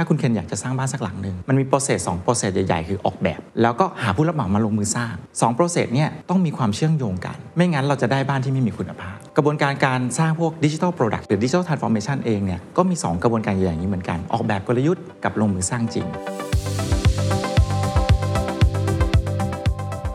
ถ้าคุณเคนอยากจะสร้างบ้านสักหลังหนึ่งมันมี process สอง process ใหญ่ๆ คือออกแบบ แล้วก็หาผู้รับเหมามาลงมือสร้าง2 process เนี่ยต้องมีความเชื่อมโยงกัน ไม่งั้นเราจะได้บ้านที่ไม่มีคุณภาพ กระบวนการการสร้างพวก digital product หรือ digital transformation เองเนี่ยก็มี 2 กระบวนการใหญ่อย่างนี้เหมือนกัน ออกแบบกลยุทธ์กับลงมือสร้างจริง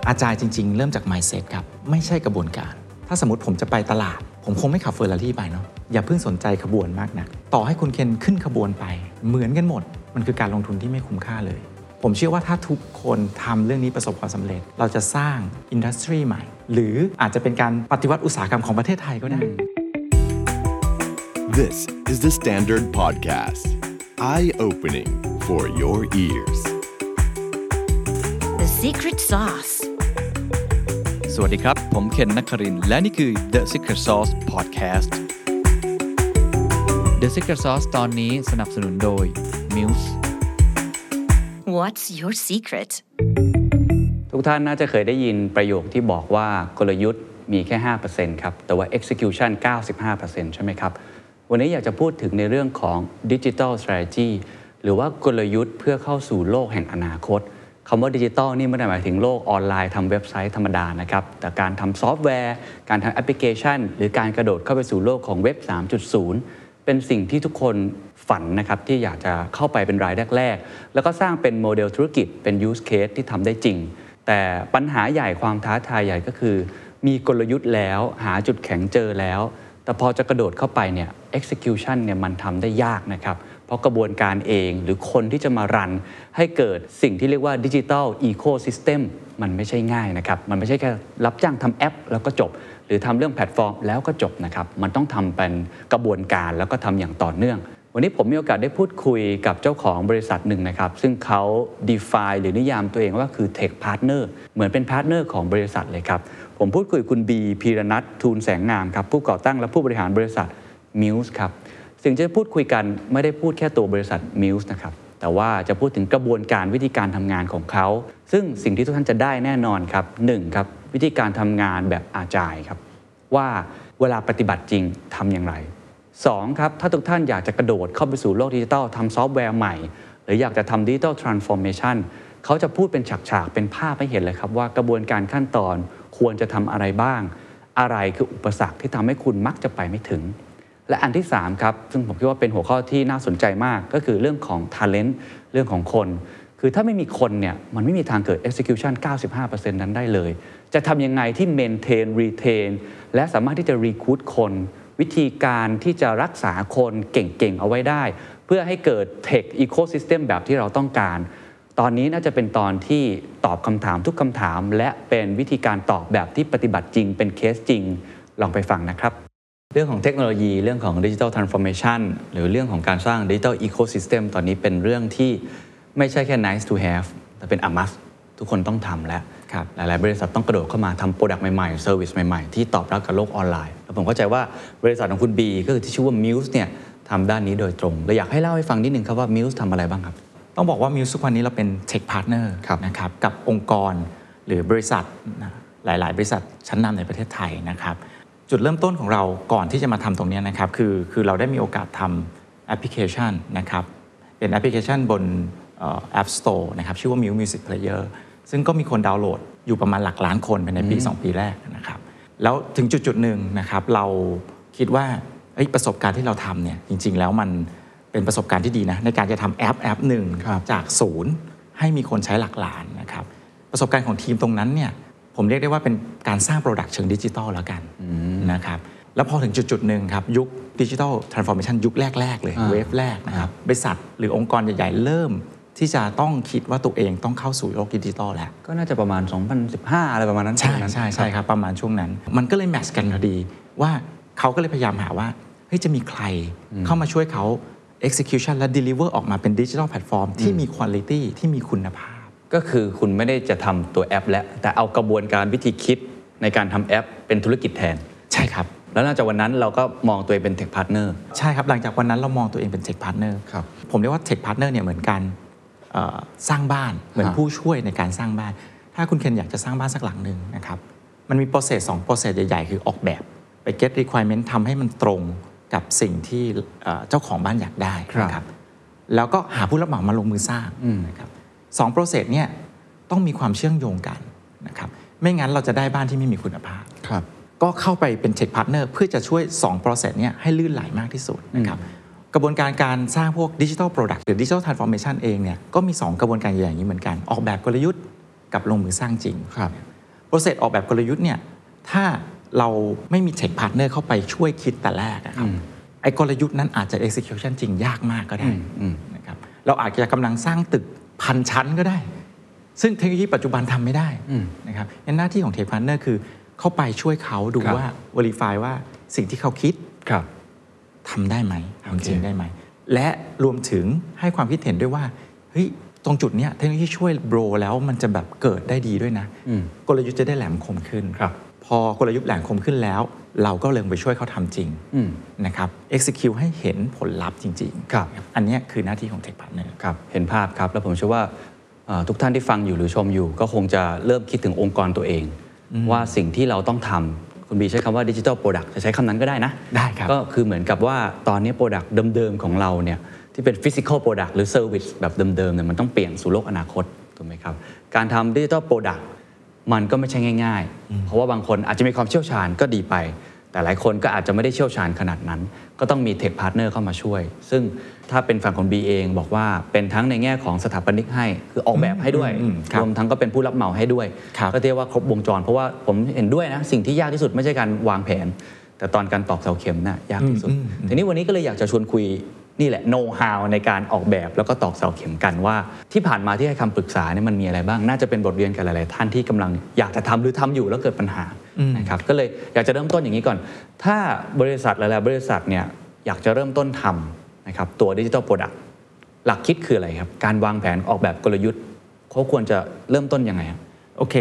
Agile จริง ๆ เริ่มจาก mindset ครับ ไม่ใช่กระบวนการ ถ้าสมมติผมจะไปตลาด ผมคงไม่ขับเฟอร์รารี่ไปเนาะ อย่าเพิ่งสนใจขบวนมากนะต่อให้คุณเคนขึ้นขบวนไป เหมือนกันหมด มันคือการลงทุนที่ไม่คุ้มค่าเลย ผมเชื่อว่าถ้าทุกคนทำเรื่องนี้ประสบความสำเร็จ เราจะสร้างอินดัสทรีใหม่ หรืออาจจะเป็นการปฏิวัติอุตสาหกรรมของประเทศไทยก็ได้ This is the Standard Podcast. Eye opening for your ears. The secret sauce. สวัสดีครับ ผมเคนนักครินทร์และนี่คือ The Secret Sauce Podcast The Secret Sauce ตอนนี้สนับสนุนโดย Muse What's your secret? ทุกท่านน่าจะเคยได้ยินประโยคที่บอกว่ากลยุทธ์มีแค่ 5%ครับ แต่ว่า execution 95%ใช่ไหมครับ วันนี้อยากจะพูดถึงในเรื่องของ digital strategy หรือว่ากลยุทธ์เพื่อเข้าสู่โลกแห่งอนาคตคำว่าดิจิทัลนี่ไม่ได้หมายถึงโลกออนไลน์ทำเว็บไซต์ธรรมดานะครับ แต่การทำซอฟต์แวร์ การทำแอปพลิเคชัน หรือการกระโดดเข้าไปสู่โลกของเว็บ 3.0 เป็นสิ่งที่ทุกคนฝันนะครับที่อยากจะเข้าไปเป็นรายแรก ๆ แล้วก็สร้างเป็นโมเดลธุรกิจเป็น use case ที่ทำได้จริง แต่ปัญหาใหญ่ความท้าทายใหญ่ก็คือ มีกลยุทธ์แล้วหาจุดแข็งเจอแล้ว แต่พอจะกระโดดเข้าไปเนี่ย execution เนี่ยมันทำได้ยากนะครับ เพราะกระบวนการเองหรือคนที่จะมา run ให้เกิดสิ่งที่เรียกว่าดิจิ t a ลอีโค y ิสเต็มมันไม่ใช่ง่ายนะครับ มันไม่ใช่แค่รับจ้างทำแอป แล้วก็จบ หรือทำเรื่องแพลตฟอร์มแล้วก็จบนะครับ มันต้องทำเป็นกระบวนการแล้วก็ทำอย่างต่อเนื่อง วันนี้ผมมีโอกาสได้พูดคุยกับเจ้าของบริษัทหนึ่งนะครับ ซึ่งเขา define หรือนิยามตัวเองว่าคือ tech partner เหมือนเป็น partner ของบริษัทเลยครับ ผมพูดคุยกับคุณบีพีรนัททูลแสงงามครับผู้ก่อตั้งและผู้บริหารบริษัท Muse ครับสิ่งที่จะพูดคุยกันไม่ได้พูดแค่ตัวบริษัท Muse นะครับแต่ว่าจะพูดถึงกระบวนการวิธีการทำงานของเขา ซึ่งสิ่งที่ทุกท่านจะได้แน่นอนครับหนึ่งครับ วิธีการทำงานแบบ Agile ครับ ว่าเวลาปฏิบัติจริงทำอย่างไร 2. ครับถ้าทุกท่านอยากจะกระโดดเข้าไปสู่โลกดิจิทัลทำซอฟต์แวร์ใหม่ หรืออยากจะทำ digital transformation เขาจะพูดเป็นฉากๆ เป็นภาพให้เห็นเลยครับว่ากระบวนการขั้นตอนควรจะทำอะไรบ้าง อะไรคืออุปสรรคที่ทำให้คุณมักจะไปไม่ถึง และอันที่3ครับซึ่งผมคิดว่าเป็นหัวข้อที่น่าสนใจมากก็คือเรื่องของ talent เรื่องของคน คือถ้าไม่มีคนเนี่ยมันไม่มีทางเกิด execution 95%นั้นได้เลย จะทำยังไงที่ maintain retain และสามารถที่จะ recruit คน วิธีการที่จะรักษาคนเก่งๆ เอาไว้ได้ เพื่อให้เกิด tech ecosystem แบบที่เราต้องการ ตอนนี้น่าจะเป็นตอนที่ตอบคำถามทุกคำถาม และเป็นวิธีการตอบแบบที่ปฏิบัติจริง เป็นเคสจริง ลองไปฟังนะครับเรื่องของเทคโนโลยีเรื่องของ digital transformation หรือเรื่องของการสร้างดิจิทัลอีโค y ิสเต็มตอนนี้เป็นเรื่องที่ไม่ใช่แค่ nice to have แต่เป็น a must ทุกคนต้องทำแล้ว ครับหลายๆบริษัทต้องกระโดดเข้ามาทำ product ใหม่ๆ service ใหม่ๆ ที่ตอบรับกับโลกออนไลน์แล้วผมเข้าใจว่าบริษัทของคุณบีก็คือที่ชื่อว่า Muse เนี่ยทำด้านนี้โดยตรงเลยอยากให้เล่าให้ฟังนิดนึงครับว่า Muse ทำอะไรบ้างครับ ต้องบอกว่ามิวสุกวันนี้เราเป็น Tech Partner ครับนะครับกับองค์กรหรือบริษัทนะหลาย ๆ บริษัทชั้นนำในประเทศไทยนะครับจุดเริ่มต้นของเราก่อนที่จะมาทำตรงเนี้ยนะครับคือคือเราได้มีโอกาสทำแอปพลิเคชันนะครับเป็นแอปพลิเคชันบนเอ่อ App Store นะครับชื่อว่า Muse Music Player ซึ่งก็มีคนดาวน์โหลดอยู่ประมาณหลักล้านคนภายในปี 2 ปีแรกนะครับ แล้วถึงจุดจุดๆหนึ่งนะครับเราคิดว่าเอ้ยประสบการณ์ที่เราทำเนี่ยจริง ๆ แล้วมันเป็นประสบการณ์ที่ดีนะในการจะทำแอปแอปหนึ่งครับจากศูนย์ให้มีคนใช้หลักล้านนะครับประสบการณ์ของทีมตรงนั้นเนี่ยผมเรียกได้ว่าเป็นการสร้าง product เชิงดิจิตอลแล้วกันนะครับแล้วพอถึงจุดจุดๆหนึ่งครับยุค digital transformation ยุคแรก ๆ เลยอ่า wave แรกนะครับบริษัทหรือองค์กรใหญ่ ๆ เริ่ม ที่จะต้องคิดว่าตัวเองต้องเข้าสู่โลกดิจิตอลแล้ว ก็น่าจะประมาณ 2015 อะไรประมาณนั้น ใช่ช่วงนั้นใช่ใช่ครับ ประมาณช่วงนั้น มันก็เลย match กันพอดีว่าเขาก็เลยพยายามหาว่าเฮ้ยจะมีใครเข้ามาช่วยเขา execution และ deliver ออกมาเป็น digital platform ที่มีคุณภาพที่มีคุณภาพ ก็คือคุณไม่ได้จะทำตัวแอป แล้ว แต่เอากระบวนการวิธีคิดในการทำแอป เป็นธุรกิจแทน ใช่ครับ แล้วหลังจากวันนั้นเราก็มองตัวเองเป็น tech partner ใช่ครับ หลังจากวันนั้นเรามองตัวเองเป็น tech partner ครับ ผมเรียกว่า tech partner เนี่ยเหมือนการเอ่อ สร้างบ้านเหมือนฮะผู้ช่วยในการสร้างบ้าน ถ้าคุณเคนอยากจะสร้างบ้านสักหลังหนึ่งนะครับมันมี process สอง process ใหญ่ๆ คือออกแบบไป get requirement ทำให้มันตรงกับสิ่งที่เอ่อเจ้าของบ้านอยากได้ครับนะครับแล้วก็หาผู้รับเหมามาลงมือสร้างนะครับสอง process เนี่ยต้องมีความเชื่อมโยงกันนะครับไม่งั้นเราจะได้บ้านที่ไม่มีคุณภาพครับก็เข้าไปเป็น tech partner เพื่อจะช่วย2 process เนี่ยให้ลื่นไหลมากที่สุดนะครับ กระบวนการการสร้างพวก digital product หรือ digital transformation เองเนี่ยก็มี 2 กระบวนการใหญ่อย่างนี้เหมือนกัน ออกแบบกลยุทธ์กับลงมือสร้างจริงครับ process ออกแบบกลยุทธ์เนี่ยถ้าเราไม่มี tech partner เข้าไปช่วยคิดแต่แรกอะครับไอ้กลยุทธ์นั้นอาจจะ execution จริงยากมากก็ได้นะครับเราอาจจะกำลังสร้างตึกพันชั้นก็ได้ ซึ่งเทคโนโลยีปัจจุบันทำไม่ได้นะครับงั้นหน้าที่ของ tech partner คือเข้าไปช่วยเขาดูครับว่า verify ว่าสิ่งที่เขาคิดครับ ทำได้ไหมโอเคทำจริงได้ไหม และรวมถึงให้ความคิดเห็นด้วยว่าเฮ้ยตรงจุดเนี้ยเทคโนโลยีช่วยโบรแล้วมันจะแบบเกิดได้ดีด้วยนะกลยุทธ์จะได้แหลมคมขึ้นครับพอกลยุทธ์แหลมคมขึ้นแล้ว เราก็เลยไปช่วยเขาทำจริงอืมนะครับ execute ให้เห็นผลลัพธ์จริงๆครับอันเนี้ยคือหน้าที่ของ Tech Partner ครับเห็นภาพครับ แล้วผมเชื่อว่าเอ่อทุกท่านที่ฟังอยู่หรือชมอยู่ ก็คงจะเริ่มคิดถึงองค์กรตัวเอง ว่าสิ่งที่เราต้องทำ คุณบีใช้คำว่าดิจิ t a ลโปรดักต์จะใช้คำนั้นก็ได้นะ ได้ครับ ก็คือเหมือนกับว่าตอนนี้ product เดิมๆของเราเนี่ยที่เป็นฟิสิก a l โปรดักต์หรือเซอร์วิสแบบเดิมๆเนี่ยมันต้องเปลี่ยนสู่โลกอนาคตถูกไหมครับ การทำดิจิ t a ลโปรดักต์มันก็ไม่ใช่ง่าย ๆ เพราะว่าบางคนอาจจะมีความเชี่ยวชาญก็ดีไป แต่หลายคนก็อาจจะไม่ได้เชี่ยวชาญขนาดนั้น ก็ต้องมี tech partner เข้ามาช่วย ซึ่งถ้าเป็นฝั่งของ B เองบอกว่าเป็นทั้งในแง่ของสถาปนิกให้ คือออกแบบให้ด้วยอืมครับรวมทั้งก็เป็นผู้รับเหมาให้ด้วยครับก็เรียกว่าครบวงจร เพราะว่าผมเห็นด้วยนะ สิ่งที่ยากที่สุดไม่ใช่การวางแผน แต่ตอนการตอกเสาเข็มน่ะยากที่สุด ทีนี้วันนี้ก็เลยอยากจะชวนคุย นี่แหละโน้ตฮาวในการออกแบบแล้วก็ตอกเสาเข็มกันว่า ที่ผ่านมาที่ให้คำปรึกษาเนี่ยมันมีอะไรบ้าง น่าจะเป็นบทเรียนกับหลาย ๆ ท่านที่กำลังอยากจะทำหรือทำอยู่แล้วเกิดปัญหานะครับก็เลยอยากจะเริ่มต้นอย่างนี้ก่อน ถ้าบริษัทหลาย ๆ บริษัทเนี่ยอยากจะเริ่มต้นทำนะครับตัวดิจิทัลโปรดักต์หลักคิดคืออะไรครับ การวางแผนออกแบบกลยุทธ์เขาควรจะเริ่มต้นยังไงครับโอเค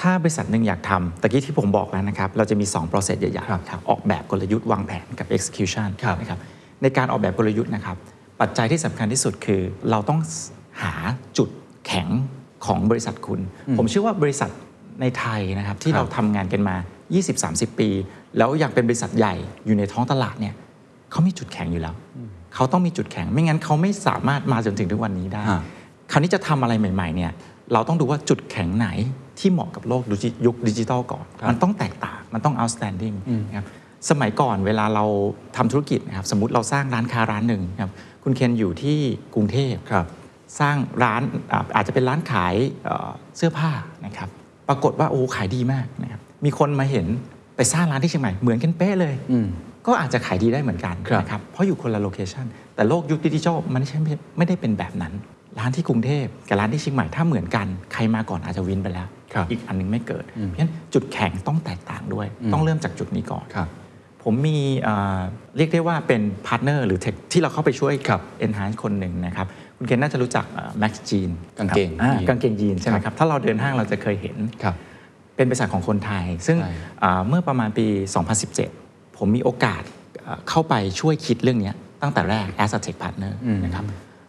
ถ้าบริษัทหนึ่งอยากทำตะกี้ที่ผมบอกแล้วนะครับ เราจะมี 2 process ใหญ่ครับๆครับออกแบบกลยุทธ์วางแผนกับ execution ครับนะครับ ในการออกแบบกลยุทธ์นะครับ ปัจจัยที่สำคัญที่สุดคือ เราต้องหาจุดแข็งของบริษัทคุณ ผมเชื่อว่าบริษัทในไทยนะครับที่ครับเราทำงานกันมา 20-30 ปี แล้วยังเป็นบริษัทใหญ่อยู่ในท้องตลาดเนี่ยเขามีจุดแข็งอยู่แล้ว เขาต้องมีจุดแข็ง ไม่งั้นเขาไม่สามารถมาจนถึงทุกวันนี้ได้ฮะคราวนี้จะทำอะไรใหม่ๆเนี่ยเราต้องดูว่าจุดแข็งไหนที่เหมาะกับโลกดิจิยุคดิจิทัลก่อนครับมันต้องแตกต่าง มันต้อง outstanding นะครับ สมัยก่อนเวลาเราทำธุรกิจนะครับสมมติเราสร้างร้านค้าร้านหนึ่งครับคุณเคนอยู่ที่กรุงเทพครับสร้างร้านอ่าอาจจะเป็นร้านขายเอ่อเสื้อผ้านะครับปรากฏว่าโอ้ขายดีมากนะครับมีคนมาเห็นไปสร้างร้านที่เชียงใหม่เหมือนกันเป๊ะเลยอืมก็อาจจะขายดีได้เหมือนกันครับนะครับเพราะอยู่คนละ location แต่โลกยุคดิจิทัลมันไม่ใช่ไม่ได้เป็นแบบนั้น ร้านที่กรุงเทพกับร้านที่เชียงใหม่ถ้าเหมือนกันใครมาก่อนอาจจะ win ไปแล้วครับอีกอันหนึ่งไม่เกิด เพราะฉะนั้นจุดแข็งต้องแตกต่างด้วย ต้องเริ่มจากจุดนี้ก่อนครับ ผมมีเอ่อเรียกได้ว่าเป็น partner หรือ tech ที่เราเข้าไปช่วยครับ enhance คนหนึ่งนะครับคุณเคนน่าจะรู้จักแม็คยีนส์กางเกงยีนส์กางเกงยีนส์ใช่ไหมครับ ถ้าเราเดินห้างเราจะเคยเห็นครับเป็นบริษัทของคนไทย ซึ่งใช่อ่าเมื่อประมาณปี 2017 ผมมีโอกาสเอ่อเข้าไปช่วยคิดเรื่องเนี้ยตั้งแต่แรก as a tech partner นะครับ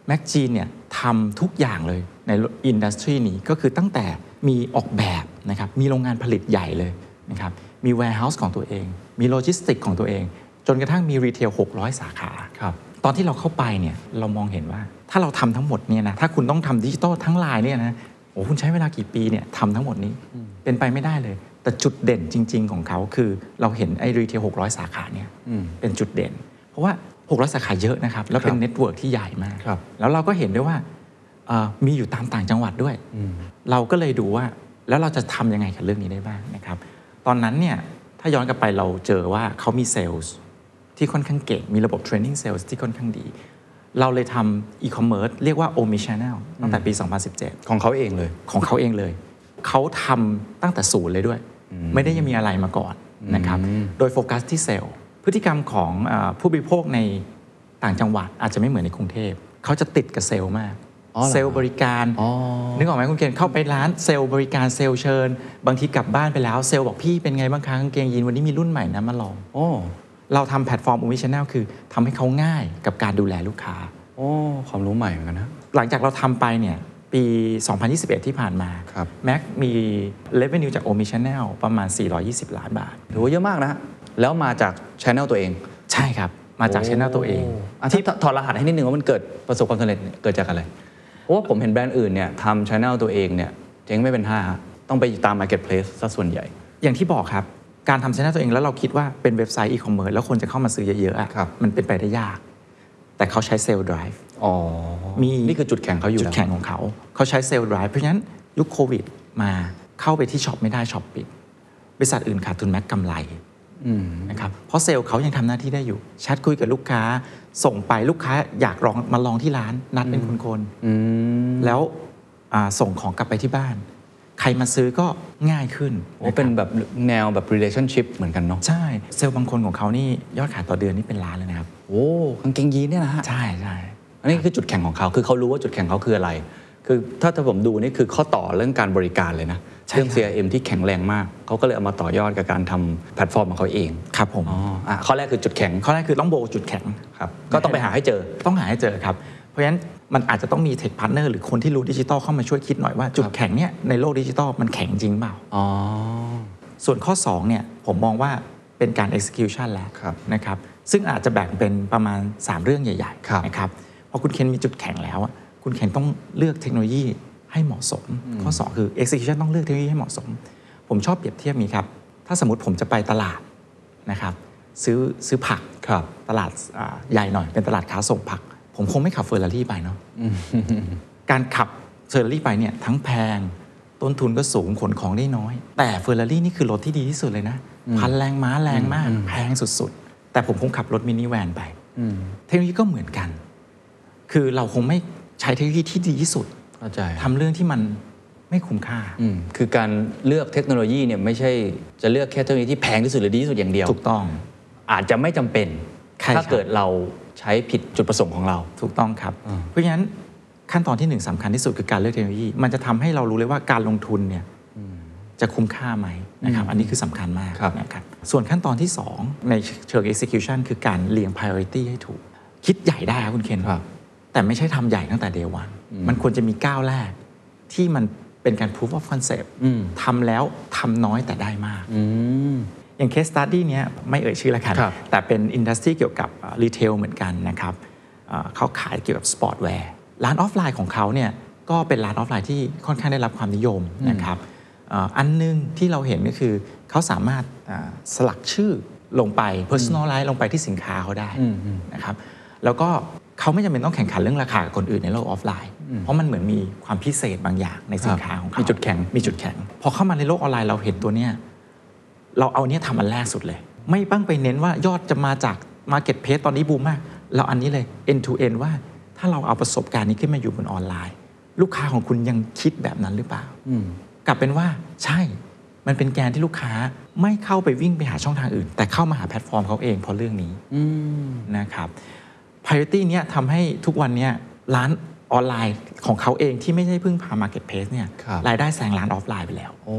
แม็คยีนส์เนี่ยทำทุกอย่างเลยใน industry นี้ก็คือตั้งแต่มีออกแบบนะครับมีโรงงานผลิตใหญ่เลยนะครับ มี warehouse ของตัวเอง มีโลจิสติกของตัวเอง จนกระทั่งมี retail 600 สาขาครับตอนที่เราเข้าไปเนี่ยเรามองเห็นว่าถ้าเราทำทั้งหมดเนี่ยนะถ้าคุณต้องทำดิจิตอลทั้งลายเนี่ยนะโอ้คุณใช้เวลากี่ปีเนี่ยทำทั้งหมดนี้เป็นไปไม่ได้เลย แต่จุดเด่นจริง ๆ ของเขาคือเราเห็นไอ้ retail 600 สาขาเนี่ยเป็นจุดเด่น เพราะว่า 600 สาขาเยอะนะครับ แล้วเป็นครับ network ที่ใหญ่มากครับแล้วเราก็เห็นด้วยว่าเอ่อมีอยู่ตามต่างจังหวัดด้วย เราก็เลยดูว่าแล้วเราจะทำยังไงกับเรื่องนี้ได้บ้างนะครับ ตอนนั้นเนี่ยถ้าย้อนกลับไปเราเจอว่าเขามีเซลล์ที่ค่อนข้างเก่ง มีระบบ training sales ที่ค่อนข้างดี เราเลยทำอีคอมเมิร์ซเรียกว่า Omni Channel ตั้งแต่ปี 2017 ของเขาเองเลย ของเขาเองเลย เขาทำตั้งแต่ศูนย์เลยด้วย ไม่ได้ยังมีอะไรมาก่อนนะครับ โดยโฟกัสที่เซลล์พฤติกรรมของเออผู้บริโภคในต่างจังหวัดอาจจะไม่เหมือนในกรุงเทพ เขาจะติดกับเซลล์มากอ๋อ เหรอเซลล์บริการอ๋อนึกออกไหมคุณเกณฑ์เข้าไปร้านเซลล์บริการเซลล์เชิญ บางทีกลับบ้านไปแล้วเซลล์บอกพี่เป็นไงบ้างคะกางเกงยีนส์วันนี้มีรุ่นใหม่นะมาลองโอ้เราทำแพลตฟอร์ม Omni Channel คือทำให้เขาง่ายกับการดูแลลูกค้า โอ้ความรู้ใหม่เหมือนกันนะ หลังจากเราทำไปเนี่ยปี 2021 ที่ผ่านมาครับ แม็คมี revenue จาก Omni Channel ประมาณ 420 ล้านบาท ถือว่าเยอะมากนะ แล้วมาจากช anel ตัวเอง ใช่ครับ มาจาก channel ตัวเองอะที่ถอดรหัสให้นิดนึงว่ามันเกิดประสบความสำเร็จเนี่ยเกิดจากอะไร เพราะว่าผมเห็นแบรนด์อื่นเนี่ยทำ channel ตัวเองเนี่ยเจ๊งไม่เป็นท่าฮะต้องไปตาม Marketplace ซะส่วนใหญ่ อย่างที่บอกครับ การทำ channel ตัวเองแล้วเราคิดว่าเป็นเว็บไซต์อีคอมเมิร์ซแล้วคนจะเข้ามาซื้อเยอะๆอะครับมันเป็นไปได้ยาก แต่เขาใช้ sales drive อ๋อมีนี่คือจุดแข็งเขาอยู่จุดแล้วแข็งของเขาเขาใช้ sales drive เพราะฉะนั้นยุคโควิดมาเข้าไปที่ช็อปไม่ได้ช็อปปิดบริษัทอื่นขาดทุนแม็คกำไร นะครับเพราะเซลล์เขายังทำหน้าที่ได้อยู่แชทคุยกับลูกค้าส่งไปลูกค้าอยากลองมาลองที่ร้านนัดเป็นคนๆแล้วอ่าส่งของกลับไปที่บ้าน ใครมาซื้อก็ง่ายขึ้นโอ้เป็นแบบแนวแบบ relationship เหมือนกันเนาะใช่เซลล์บางคนของเขานี่ยอดขายต่อเดือนนี่เป็นล้านเลยนะครับโอ้กางเกงยีนเนี่ยนะฮะใช่ใช่อันนี้คือจุดแข็งของเขาคือเขารู้ว่าจุดแข็งเขาคืออะไร คือถ้าถ้าผมดูนี่คือข้อต่อเรื่องการบริการเลยนะใช่ เรื่องครับ CRM ที่แข็งแรงมาก เขาก็เลยเอามาต่อยอดกับการทำแพลตฟอร์มของเขาเองครับผมอ๋ออะข้อแรกคือจุดแข็งข้อแรกคือต้องโบว์จุดแข็งครับก็ต้องไปหาให้เจอต้องหาให้เจอครับ เพราะฉะนั้นมันอาจจะต้องมีเทคพาร์ n เนอร์หรือคนที่รู้ดิจิตอลเข้ามาช่วยคิดหน่อยว่าจุดแข็งเนี่ยในโลกดิจิตอลมันแข็งจริงเปล่าอ๋อส่วนข้อ2เนี่ยผมมองว่าเป็นการ execution แล้วครับนะครับซึ่งอาจจะแบ่งเป็นประมาณ 3 เรื่องใหญ่ครับๆนะครับพอคุณเคนมีจุดแข็งแล้วอะคุณเคนต้องเลือกเทคโนโลยี ให้เหมาะสม ข้อ 2 คือ execution ต้องเลือกเทคโนโลยีให้เหมาะสม ผมชอบเปรียบเทียบนี้ครับ ถ้าสมมติผมจะไปตลาดนะครับซื้อซื้อผักครับตลาดอ่าใหญ่หน่อยเป็นตลาดค้าส่งผัก ผมคงไม่ขับเฟอร์รารี่ไปเนาะการขับเฟอร์รารี่ไปเนี่ยทั้งแพงต้นทุนก็สูงขนของได้น้อย แต่เฟอร์รารี่นี่คือรถที่ดีที่สุดเลยนะ พันแรงม้าแรงมาก แพงสุดๆ แต่ผมคงขับรถมินิแวนไปเทคโนโลยีก็เหมือนกัน คือเราคงไม่ใช้เทคโนโลยีที่ดีที่สุด เข้าใจทำเรื่องที่มันไม่คุ้มค่าอืมคือการเลือกเทคโนโลยีเนี่ยไม่ใช่จะเลือกแค่เทคโนโลยีที่แพงที่สุดหรือดีที่สุดอย่างเดียว ถูกต้อง อาจจะไม่จำเป็นใช่ครับถ้าเกิดเราใช้ผิดจุดประสงค์ของเรา ถูกต้องครับ เพราะฉะนั้นขั้นตอนที่หนึ่งสำคัญที่สุดคือการเลือกเทคโนโลยี มันจะทำให้เรารู้เลยว่าการลงทุนเนี่ยจะคุ้มค่าไหมนะครับ อันนี้คือสำคัญมากครับนะครับ ส่วนขั้นตอนที่ 2 ในเชิง execution คือการเรียง priority ให้ถูก คิดใหญ่ได้ครับคุณเคนครับ แต่ไม่ใช่ทำใหญ่ตั้งแต่ day one มันควรจะมีก้าวแรก ที่มันเป็นการ proof of concept ทำแล้วทำน้อยแต่ได้มากอย่าง case study เนี้ยไม่เอ่ยชื่อแล้วกันครับแต่เป็น industry เกี่ยวกับ retail เหมือนกันนะครับเอ่อเขาขายเกี่ยวกับ sportswear ร้านออฟไลน์ของเขาเนี่ยก็เป็นร้านออฟไลน์ที่ค่อนข้างได้รับความนิยมนะครับเอ่ออันหนึ่งที่เราเห็นก็คือเขาสามารถอ่าสลักชื่อลงไป personalize ลงไปที่สินค้าเขาได้นะครับแล้วก็ เขาไม่จำเป็นต้องแข่งขันเรื่องราคากับคนอื่นในโลกออฟไลน์ เพราะมันเหมือนมีความพิเศษบางอย่างในสินค้าของเขามีจุดแข็งมีจุดแข็ง พอเข้ามาในโลกออนไลน์เราเห็นตัวเนี้ยเราเอาเนี้ยทำอันแรกสุดเลย ไม่ปั้งไปเน้นว่ายอดจะมาจาก Marketplace ตอนนี้บูมมาก เราอันนี้เลย end to end ว่าถ้าเราเอาประสบการณ์นี้ขึ้นมาอยู่บนออนไลน์ ลูกค้าของคุณยังคิดแบบนั้นหรือเปล่ากลับเป็นว่าใช่มันเป็นแกนที่ลูกค้าไม่เข้าไปวิ่งไปหาช่องทางอื่น แต่เข้ามาหาแพลตฟอร์มเขาเองเพราะเรื่องนี้นะครับ priority เนี้ยทำให้ทุกวันเนี้ยร้านออนไลน์ของเขาเองที่ไม่ใช่พึ่งพา Marketplace เนี่ยครับรายได้แซงร้านออฟไลน์ไปแล้วโอ้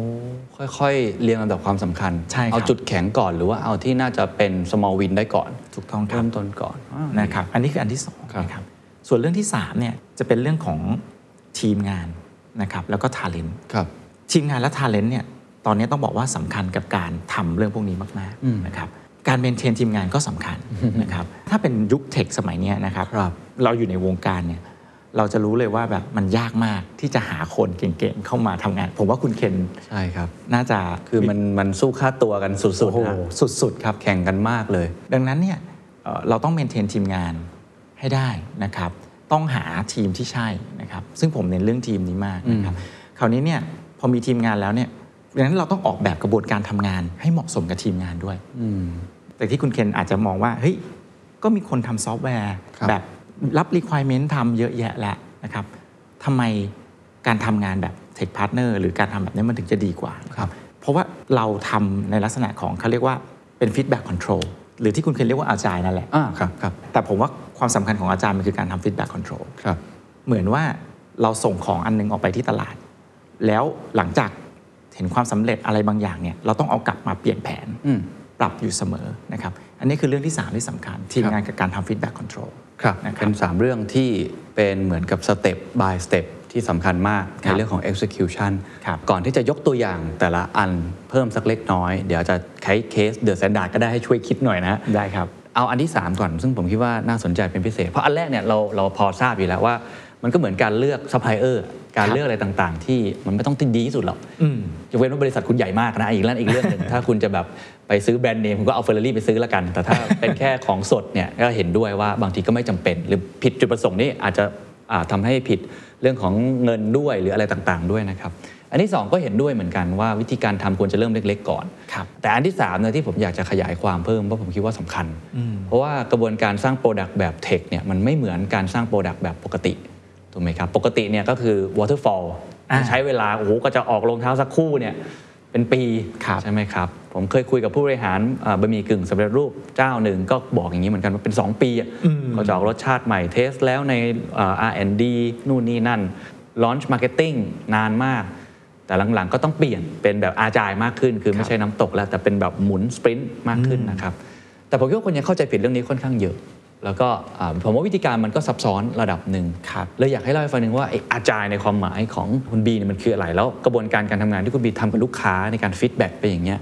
ค่อยๆ เรียงลำดับความสำคัญใช่ครับเอาจุดแข็งก่อนหรือว่าเอาที่น่าจะเป็น small win ได้ก่อนถูกต้องครัเริ่มต้นก่อนอ่านะครับอันนี้คืออันที่สองครับนะครับส่วนเรื่องที่3เนี่ยจะเป็นเรื่องของทีมงานนะครับแล้วก็ talent ครับทีมงานและ talent เนี่ยตอนนี้ต้องบอกว่าสำคัญกับการทำเรื่องพวกนี้มากๆนะครับ การเมนเทนทีมงานก็สำคัญนะครับถ้าเป็นยุคเทคสมัยเนี้ยนะครับครับเราอยู่ในวงการเนี่ยเราจะรู้เลยว่าแบบมันยากมากที่จะหาคนเก่งๆเข้ามาทำงาน ผมว่าคุณเคนใช่ครับ น่าจะคือมันมันสู้ค่าตัวกันสุโอ้ดโหๆนะสุดๆครับแข่งกันมากเลย ดังนั้นเนี่ยเอ่อเราต้องเมนเทนทีมงานให้ได้นะครับ ต้องหาทีมที่ใช่นะครับ ซึ่งผมเน้นเรื่องทีมนี้มากนะครับคราวนี้เนี่ยพอมีทีมงานแล้วเนี่ย ดังนั้นเราต้องออกแบบกระบวนการทำงานให้เหมาะสมกับทีมงานด้วยแต่ที่คุณเคนอาจจะมองว่าเฮ้ยก็มีคนทำซอฟต์แวร์ครับแบบรับ requirement ทำเยอะแยะแล้วนะครับทำไมการทำงานแบบ tech partner หรือการทำแบบนี้มันถึงจะดีกว่าครับเพราะว่าเราทำในลักษณะของเขาเรียกว่าเป็น feedback control หรือที่คุณเคนเรียกว่าอาจายนั่นแหละอ่าครับครับแต่ผมว่าความสำคัญของอาจารย์มันคือการทำ feedback control ครับเหมือนว่าเราส่งของอันนึงออกไปที่ตลาด แล้วหลังจาก เห็นความสำเร็จอะไรบางอย่างเนี่ยเราต้องเอากลับมาเปลี่ยนแผนอืมปรับอยู่เสมอนะครับอันนี้คือเรื่องที่ 3 ที่สำคัญ ทีมงานกับการทำ feedback control ครับนะครับเป็น 3 เรื่องที่เป็นเหมือนกับสเต็ป by สเต็ปที่สำคัญมากครับในเรื่องของ execution ครับก่อนที่จะยกตัวอย่างแต่ละอันเพิ่มสักเล็กน้อย เดี๋ยวจะใช้เคส The Standard ก็ได้ให้ช่วยคิดหน่อยนะได้ครับเอาอันที่ 3 ก่อน ซึ่งผมคิดว่าน่าสนใจเป็นพิเศษ เพราะอันแรกเนี่ยเราเราพอทราบอยู่แล้วว่า มันก็เหมือนการเลือกซัพพลายเออร์ การครับเลือกอะไรต่างๆ ที่มันไม่ต้องที่ดีที่สุดหรอกอืมยกเว้นว่าบริษัทคุณใหญ่มากนะอีกเรื่องอีกเรื่องหนึ่งถ้าคุณจะแบบไปซื้อแบรนด์เนมคุณก็เอาเฟอร์รารี่ไปซื้อแล้วกัน แต่ถ้าเป็นแค่ของสดเนี่ยก็เห็นด้วยว่าบางทีก็ไม่จำเป็น หรือผิดจุดประสงค์นี่อาจจะอ่าทำให้ผิดเรื่องของเงินด้วยหรืออะไรต่างๆ ด้วยนะครับอันที่สองก็เห็นด้วยเหมือนกันว่าวิธีการทำควรจะเริ่มเล็ก ๆ ก่อนครับแต่อันที่3เนี่ยที่ผมอยากจะขยายความเพิ่มเพราะผมคิดว่าสำคัญ เพราะว่ากระบวนการสร้าง product แบบ tech เนี่ยมันไม่เหมือนการสร้าง product แบบปกติ ถูกไหมครับ ปกติเนี่ยก็คือ waterfall อ่าใช้เวลาโอ้โหก็จะออกรองเท้าสักคู่เนี่ยเป็นปีครับใช่ไหมครับ ผมเคยคุยกับผู้บริหารอ่าบะหมี่กึ่งสำเร็จรูปเจ้าหนึ่งก็บอกอย่างนี้เหมือนกันว่าเป็น 2 ปีอะก็จะออกรสชาติใหม่ test แล้วในอ่า R&D นู่นนี่นั่น launch marketing นานมาก แต่หลังๆก็ต้องเปลี่ยนเป็นแบบ agile มากขึ้น คือไม่ใช่น้ำตกแล้ว แต่เป็นแบบหมุน sprint มากขึ้นนะครับ แต่ผมคิดว่าคนยังเข้าใจผิดเรื่องนี้ค่อนข้างเยอะ แล้วก็อ่าผมว่าวิธีการมันก็ซับซ้อนระดับหนึ่งครับเลยอยากให้เล่าให้ฟังหนึ่งว่าไอ้ agile ในความหมายของคุณบีเนี่ยมันคืออะไร แล้วกระบวนการการทำงานที่คุณบีทำกับลูกค้าในการ feedback ไปอย่างเงี้ย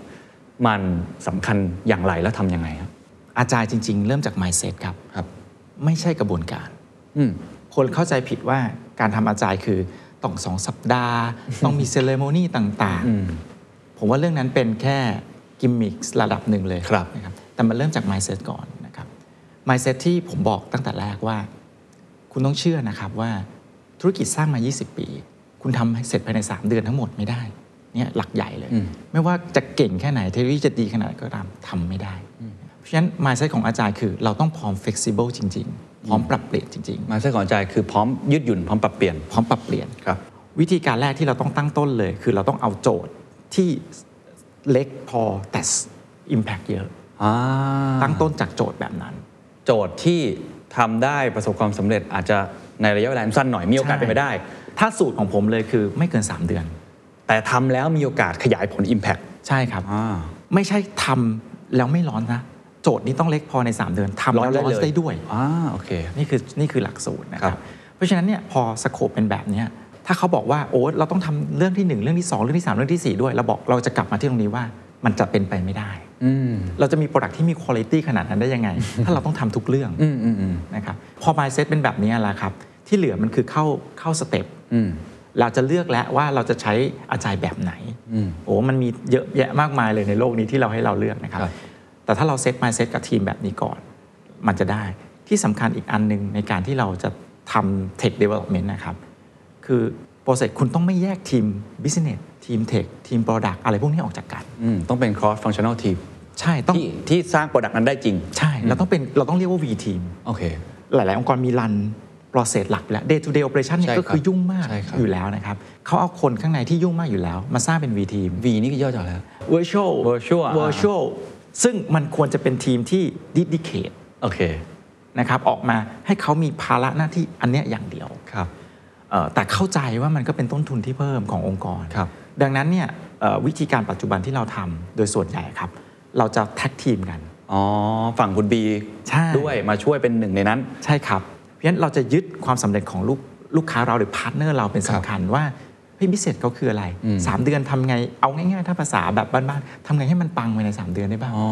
มันสำคัญอย่างไรแล้วทำยังไงครับ agile จริง ๆ เริ่มจาก mindset ครับครับ ไม่ใช่กระบวนการอืมคนเข้าใจผิดว่าการทำ agile คือต้องสองสัปดาห์ ต้องมี ceremony ต่างอืมๆผมว่าเรื่องนั้นเป็นแค่กิมมิคระดับหนึ่งเลยครับนะครับแต่มันเริ่มจาก mindset ก่อนนะครับ mindset ที่ผมบอกตั้งแต่แรกว่า คุณต้องเชื่อนะครับว่าธุรกิจสร้างมา 20 ปี คุณทำให้เสร็จภายใน 3 เดือนทั้งหมดไม่ได้เนี่ยหลักใหญ่เลยอืมไม่ว่าจะเก่งแค่ไหนเทคโนโลยีจะดีขนาดไหนก็ตามทำไม่ได้ เพราะฉะนั้น mindset ของอาจารย์คือ เราต้องพร้อม flexible จริง ๆ พร้อมปรับเปลี่ยนจริงๆมาใช่ก่อนใจคือพร้อมยืดหยุ่นพร้อมปรับเปลี่ยนพร้อมปรับเปลี่ยนครับวิธีการแรกที่เราต้องตั้งต้นเลย คือเราต้องเอาโจทย์ที่เล็กพอแต่ Impact เยอะอ่าตั้งต้นจากโจทย์แบบนั้น โจทย์ที่ทำได้ประสบความสำเร็จอาจจะในระยะเวลาสั้นหน่อยมีโอกาสเป็นไปได้ ถ้าสูตรของผมเลยคือไม่เกิน 3 เดือน แต่ทำแล้วมีโอกาสขยายผล Impact ใช่ครับ อ่า ไม่ใช่ทำแล้วไม่ร้อนนะ โจทย์นี้ต้องเล็กพอใน 3 เดือนทำแล้วร้อนได้ด้วย อ่าโอเค นี่คือนี่คือหลักสูตรนะคครัรับบ เพราะฉะนั้นเนี่ยพอสโคปเป็นแบบเนี้ยถ้าเขาบอกว่าโอ้เราต้องทำเรื่องที่ 1 เรื่องที่ 2 เรื่องที่ 3 เรื่องทีสี่ 4 ด้วยเราบอกเราจะกลับมาที่ตรงนี้ว่า มันจะเป็นไปไม่ได้อืมเราจะมีโปรดักที่มีคุณภาพขนาดนั้นได้ยังไง ถ้าเราต้องทำทุกเรื่องอืมอืมอืมนะครับพอ mindset เป็นแบบนี้แหละครับ ที่เหลือมันคือเข้าเข้าสเต็ปอืมเราจะเลือกแล้วว่าเราจะใช้อาจารย์แบบไหนอืมโอ้มันมีเยอะแยะมากมายเลยในโลกนี้ที่เราให้เราเลือกนะครับครับ แต่ถ้าเราเซต mindset กับทีมแบบนี้ก่อน มันจะได้ที่สำคัญอีกอันหนึ่งในการที่เราจะทำ tech development นะครับ คือโปรเซสคุณต้องไม่แยกทีม business ทีม tech ทีม product อะไรพวกนี้ออกจากกันอืมต้องเป็น cross functional team ใช่ต้องที่ที่สร้างโปรดักต์นั้นได้จริง ใช่เราต้องเป็นเราต้องเรียกว่า V team โอเคหลาย ๆ องค์กรมีรัน process หลักอยู่แล้ว day to day operation เนี่ใช่ยครับก็คือยุ่งมากใช่ครับอยู่แล้วนะครับเขาเอาคนข้างในที่ยุ่งมากอยู่แล้ว มาสร้างเป็น V team V นี่ก็ย่อจากแล้ว virtual Virtual อ่า virtual ซึ่งมันควรจะเป็นทีมที่ dedicate โอเคนะครับออกมาให้เขามีภาระหน้าที่อันเนี้ยอย่างเดียวครับเอ่อแต่เข้าใจว่ามันก็เป็นต้นทุนที่เพิ่มขององค์กรครับ ดังนั้นเนี่ยเอ่อวิธีการปัจจุบันที่เราทำโดยส่วนใหญ่ครับ เราจะ tag team กัน อ๋อ ฝั่งคุณบีใช่ด้วยมาช่วยเป็นหนึ่งในนั้น ใช่ครับ เพราะฉะนั้นเราจะยึดความสำเร็จของลูกลูกค้าเราหรือ partner เราเป็นสำคัญว่าเฮ้ยพิเศษเขาคืออะไรอืม3เดือนทำไงเอาง่ายๆ ถ้าภาษาแบบบ้านๆทำไงให้มันปังภายใน 3 เดือนได้บ้างอ๋อ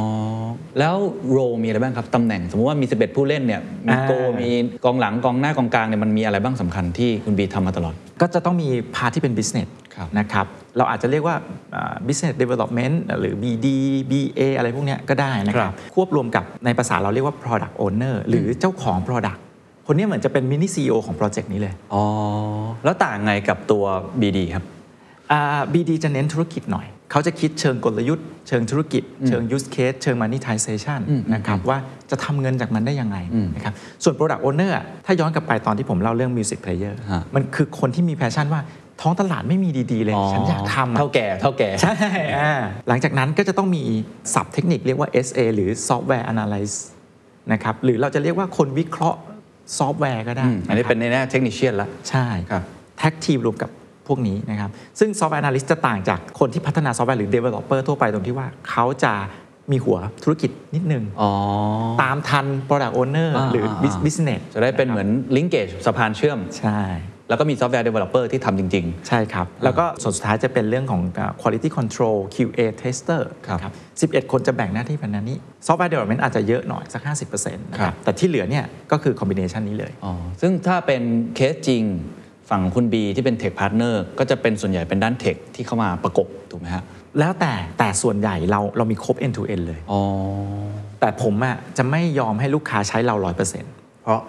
แล้ว role มีอะไรบ้างครับตำแหน่ง สมมติว่ามี 11 ผู้เล่นเนี่ยมีอ่าโกล์มีกองหลังกองหน้ากองกลางเนี่ยมันมีอะไรบ้างสำคัญที่คุณบีทำมาตลอด ก็จะต้องมีพาร์ทที่เป็น business ครับนะครับ เราอาจจะเรียกว่าอ่า business development หรือ BD BA อะไรพวกเนี้ยก็ได้นะคครัรับบควบรวมกับในภาษาเราเรียกว่า product owner หรือเจ้าของ product คนนี้เหมือนจะเป็นมินิ CEO ของโปรเจกต์นี้เลย อ๋อ แล้วต่างไงกับตัว BD ครับอ่า BD จะเน้นธุรกิจหน่อย เขาจะคิดเชิงกลยุทธ์ เชิงธุรกิจ เชิง use case เชิง monetization อืมนะครับว่าจะทำเงินจากมันได้ยังไงอืมนะครับ ส่วน product owner อะถ้าย้อนกลับไปตอนที่ผมเล่าเรื่อง music player ฮะมันคือคนที่มี passion ว่า ท้องตลาดไม่มีดีๆเลย ฉันอยากทำอะเถ้าแก่เถ้าแก่ใช่อ่าหลังจากนั้นก็จะต้องมีศัพท์เทคนิคเรียกว่า SA หรือ Software Analyst นะครับหรือเราจะเรียกว่าคนวิเคราะห์ซอฟต์แวร์ก็ได้อืมอันนี้นะครับเป็นในแง่ technician ละใช่ครับ tag team รวมกับพวกนี้นะครับ ซึ่ง Software Analyst จะต่างจากคนที่พัฒนาซอฟต์แวร์หรือ Developer ทั่วไปตรงที่ว่าเขาจะมีหัวธุรกิจนิดนึงอ๋อตามทัน Product Owner อ่าหรืออ่า Business จะได้เป็นเหมือน linkage สะพานเชื่อม ใช่ แล้วก็มี software developer ที่ทำจริง ใช่ครับ แล้วก็ส่วนสุดท้ายจะเป็นเรื่องของอ่า quality control QA tester ครับ11 คนจะแบ่งหน้าที่เป็นนั้นนี้ software development อาจจะเยอะหน่อยสัก 50%นะคครัรับ บแต่ที่เหลือเนี่ยก็คือ combination นี้เลย ๆอ๋อซึ่งถ้าเป็นเคสจริงฝั่งคุณบีที่เป็น tech partner ก็จะเป็นส่วนใหญ่เป็นด้าน tech ที่เข้ามาประกบถูกไหมฮะแล้วแต่แต่ส่วนใหญ่เราเรามีครบ end to end เลย อ๋อแต่ผมอะจะไม่ยอมให้ลูกค้าใช้เรา 100%เพราะ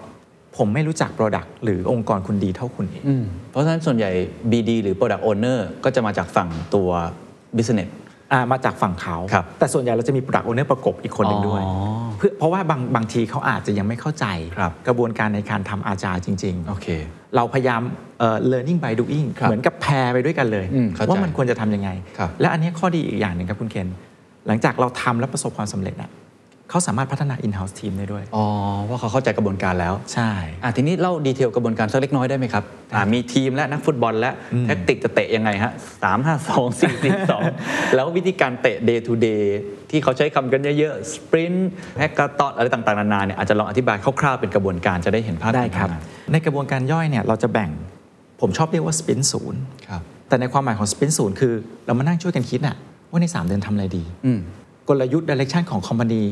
ผมไม่รู้จัก Product หรือองค์กรคุณดีเท่าคุณเองอืมเพราะฉะนั้นส่วนใหญ่ BD หรือ Product Owner ก็จะมาจากฝั่งตัว Business อ่ามาจากฝั่งเขาครับแต่ส่วนใหญ่เราจะมี Product Owner ประกบอีกคนหนึ่งด้วยอ๋อเพื่อเพราะว่าบางบางทีเขาอาจจะยังไม่เข้าใจครับกระบวนการในการทำอาจารย์จริงโอเคๆเราพยายามเอ่อ learning by doing ครับเหมือนกับ pair ไปด้วยกันเลยอืมเข้าใจว่ามันควรจะทำยังไงครับและอันนี้ข้อดีอีกอย่างหนึ่งครับคุณเคนหลังจากเราทำแล้วประสบความสำเร็จอะ เขาสามารถพัฒนา in-house team ได้ด้วย อ๋อว่าเขาเข้าใจกระบวนการแล้วใช่ อะทีนี้เล่า detail กระบวนการสักเล็กน้อยได้ไหมครับอะมีทีมและนักฟุตบอลและ tactic จะเตะยังไงฮะสามห้าสองสี่สี่สองแล้ววิธีการเตะ day to day ที่เขาใช้คำกันเยอะๆ sprint hackathon อะไรต่างๆ นานาเนี่ยอาจจะลองอธิบายคร่าวๆเป็นกระบวนการจะได้เห็นภาพได้ครับ การทำงานในกระบวนการย่อยเนี่ยเราจะแบ่งผมชอบเรียกว่า sprint ศูนย์ครับ แต่ในความหมายของ sprint ศูนย์คือ เรามานั่งช่วยกันคิดอะว่าใน 3 เดือนทำอะไรดี อืม กลยุทธ์ direction ของคอมพานี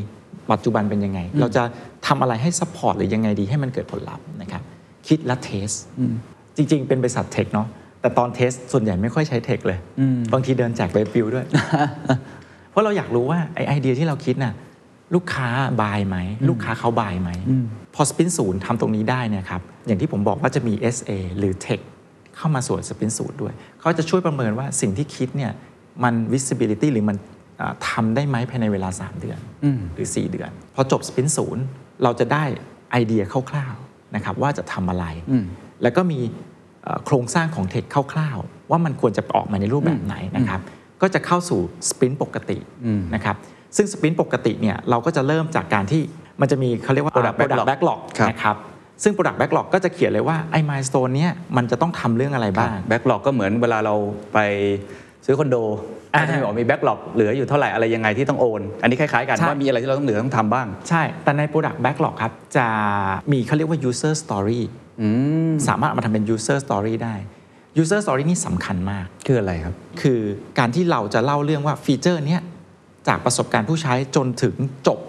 ปัจจุบันเป็นยังไง เราจะทำอะไรให้ support หรือยังไงดีให้มันเกิดผลลัพธ์นะครับคิดและเทสจริง ๆ เป็นบริษัทเทคเนาะแต่ตอนเทสส่วนใหญ่ไม่ค่อยใช้เทคเลย บางทีเดินแจกใบปลิวด้วย เพราะเราอยากรู้ว่าไอไอเดียที่เราคิดน่ะลูกค้าบายไหม ลูกค้าเขาบายไหม พอสปินศูนย์ทำตรงนี้ได้เนี่ยครับ อย่างที่ผมบอกว่าจะมี SA หรือ Tech เข้ามาส่วนสปินศูนย์ด้วย เขาจะช่วยประเมินว่าสิ่งที่คิดเนี่ยมัน visibility หรือมันอ่า ทำได้ไหมภายในเวลา 3 เดือนหรือ 4 เดือน พอจบสปินศูนย์เราจะได้ไอเดียคร่าวๆนะครับว่าจะทำอะไร แล้วก็มีเอ่อโครงสร้างของเทคคร่าวๆ ว่ามันควรจะออกมาในรูปแบบไหนนะครับก็จะเข้าสู่ sprint ปกตินะครับซึ่ง sprint ปกติเนี่ยเราก็จะเริ่มจากการที่มันจะมีเขาเรียกว่า Product Product Backlog Backlog ครับนะครับซึ่ง Product Backlog ก็จะเขียนเลยว่า ไอ้ milestone เนี้ยมันจะต้องทำเรื่องอะไรบ้าง backlog ก็เหมือนเวลาเราไปซื้อคอนโด อ่าก็จะมีบอกมี backlog เหลืออยู่เท่าไหร่อะไรยังไงที่ต้องโอน อันนี้คล้ายๆกันใช่ว่ามีอะไรที่เราต้องเหลือต้องทำบ้าง ใช่ แต่ใน Product Backlog ครับ จะมีเขาเรียกว่า user story สามารถเอามาทำเป็น user story ได้ user story นี่สำคัญมาก คืออะไรครับ คือการที่เราจะเล่าเรื่องว่าฟีเจอร์เนี้ยจากประสบการณ์ผู้ใช้จนถึงจบ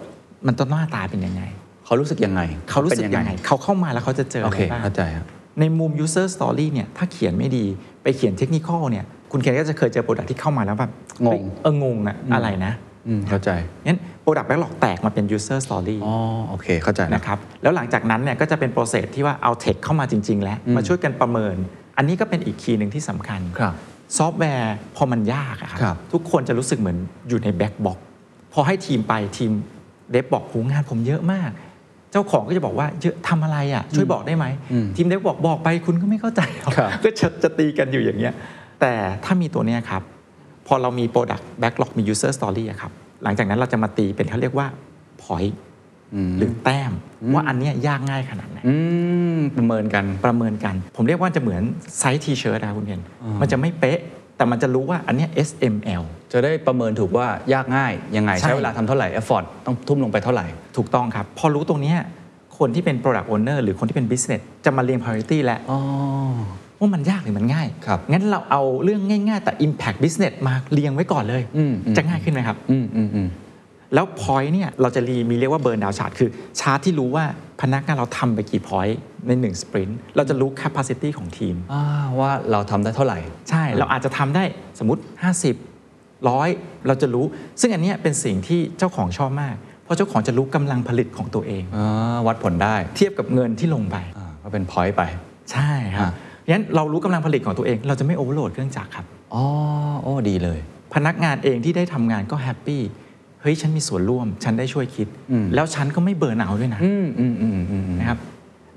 มันต้องหน้าตาเป็นยังไง เขารู้สึกยังไง เขารู้สึกป็นยังไง เขาเข้ามาแล้วเขาจะเจอโออะไรเคบ้างเข้าใจครับในมุม user story เนี่ยถ้าเขียนไม่ดีไปเขียนเทคนิคเนี่ย คุณเคนก็จะเคยเจอโปรดักที่เข้ามาแล้วแบบงงเฮ้ยเอองงอะอะไรนะอืมเข้าใจงั้น Product Backlog แตกมาเป็น user story อ๋อโอเคเข้าใจนะนะครับแล้วหลังจากนั้นเนี่ยก็จะเป็น process ที่ว่าเอา tech เข้ามาจริง ๆ แล้วมาช่วยกันประเมิน อันนี้ก็เป็นอีก key หนึ่งที่สำคัญครับซอฟต์แวร์พอมันยากอะครับครับทุกคนจะรู้สึกเหมือนอยู่ใน black box พอให้ทีมไปทีม dev บอกหูงานผมเยอะมาก เจ้าของก็จะบอกว่าเยอะทำอะไรอะช่วยบอกได้ไหมทีม dev บอกบอกไปคุณก็ไม่เข้าใจหรอกครับก็จะจะตีกันอยู่อย่างเงี้ย แต่ถ้ามีตัวเนี้ยครับ พอเรามี Product Backlog มี User Story อะครับ หลังจากนั้นเราจะมาตีเป็นเขาเรียกว่า point หรือแต้ม ว่าอันเนี้ยยากง่ายขนาดไหนอืมประเมินกันประเมินกัน ผมเรียกว่าจะเหมือน size T-shirt นะคุณเคนมันจะไม่เป๊ะ แต่มันจะรู้ว่าอันเนี้ย SML จะได้ประเมินถูกว่ายากง่าย ยังไง ใช่ใช้เวลาทำเท่าไหร่ effort ต้องทุ่มลงไปเท่าไหร่ ถูกต้องครับ พอรู้ตรงเนี้ยคนที่เป็น Product Owner หรือคนที่เป็น Business จะมาเรียง Priority แล้วอ๋อ ว่ามันยากหรือมันง่ายครับงั้นเราเอาเรื่องง่าย ๆ แต่ Impact Business มาเรียงไว้ก่อนเลยอืมอืมจะง่ายขึ้นไหมครับอืมอืมอืมแล้ว point เนี่ยเราจะรีมีเรียกว่า burn down chart คือชาร์ตที่รู้ว่าพนักงานเราทำไปกี่ point ใน1 sprint เราจะรู้ capacity ของทีมอ่าว่าเราทำได้เท่าไหร่ ใช่เราอาจจะทำได้สมมติ 50ร้อยเราจะรู้ ซึ่งอันเนี้ยเป็นสิ่งที่เจ้าของชอบมาก เพราะเจ้าของจะรู้กำลังผลิตของตัวเองอ่าวัดผลได้เทียบกับเงินที่ลงไปอ่าก็เป็น point ไป ใช่ครับอ่า งั้นเรารู้กำลังผลิตของตัวเอง เราจะไม่ overload เครื่องจักรครับอ๋อโอ้ดีเลย พนักงานเองที่ได้ทำงานก็ happy เฮ้ยฉันมีส่วนร่วม ฉันได้ช่วยคิดอืมแล้วฉันก็ไม่ burnout ด้วยนะอืมอืมอืมอืมอืมนะครับ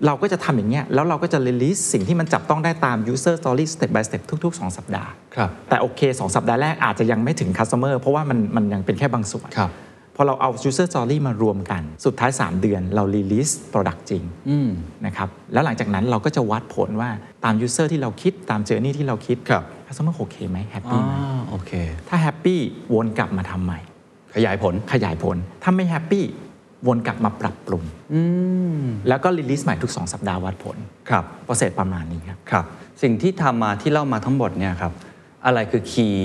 เราก็จะทำอย่างเงี้ยแล้วเราก็จะ release สิ่งที่มันจับต้องได้ตาม user story step by step ทุก ๆ 2 สัปดาห์ ครับ แต่โอเค 2 สัปดาห์แรกอาจจะยังไม่ถึง customer เพราะว่ามันมันยังเป็นแค่บางส่วนครับ พอเราเอา user story มารวมกัน สุดท้าย 3 เดือนเรา release product จริงอืมนะครับแล้วหลังจากนั้นเราก็จะวัดผลว่าตาม user ที่เราคิดตาม journey ที่เราคิดครับ customer โอเคไหมอ๋อ happy ไหมโอเคถ้า happy วนกลับมาทำใหม่ ขยายผลขยายผล ถ้าไม่ happy วนกลับมาปรับปรุงแล้วก็ release ใหม่ทุก 2 สัปดาห์วัดผลครับ process ประมาณนี้ครับครับ สิ่งที่ทำมาที่เล่ามาทั้งหมดเนี่ยครับอะไรคือ key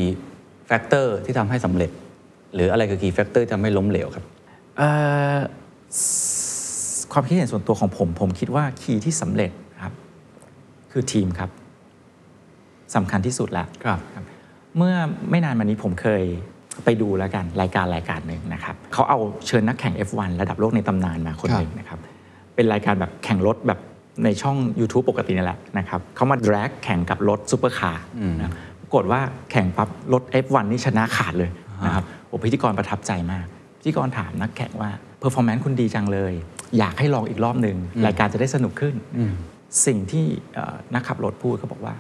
factor ที่ทำให้สำเร็จ หรืออะไรคือ key factor ที่ทำให้ล้มเหลวครับเอ่อสความคิดเห็นส่วนตัวของผม ผมคิดว่าคีย์ที่สำเร็จนะครับ คือทีมครับสำคัญที่สุดแล้วครับ เมื่อไม่นานมานี้ผมเคยไปดูแล้วกันรายการรายการหนึ่งนะครับเขาเอาเชิญนักแข่ง F1 ระดับโลกในตำนานมาคนหนึ่งนะครับ เป็นรายการแบบแข่งรถแบบในช่อง YouTube ปกตินี่แหละนะครับเขามา drag แข่งกับรถซูเปอร์คาร์นะปรากฏว่าแข่งปั๊บรถ F1 นี่ชนะขาดเลยนะครับโอ้ พิธีกรประทับใจมาก พิธีกรถามนักแข่งว่า performance คุณดีจังเลย อยากให้ลองอีกรอบหนึ่งรายการจะได้สนุกขึ้น สิ่งที่เอ่อนักขับรถพูดเขาบอกว่า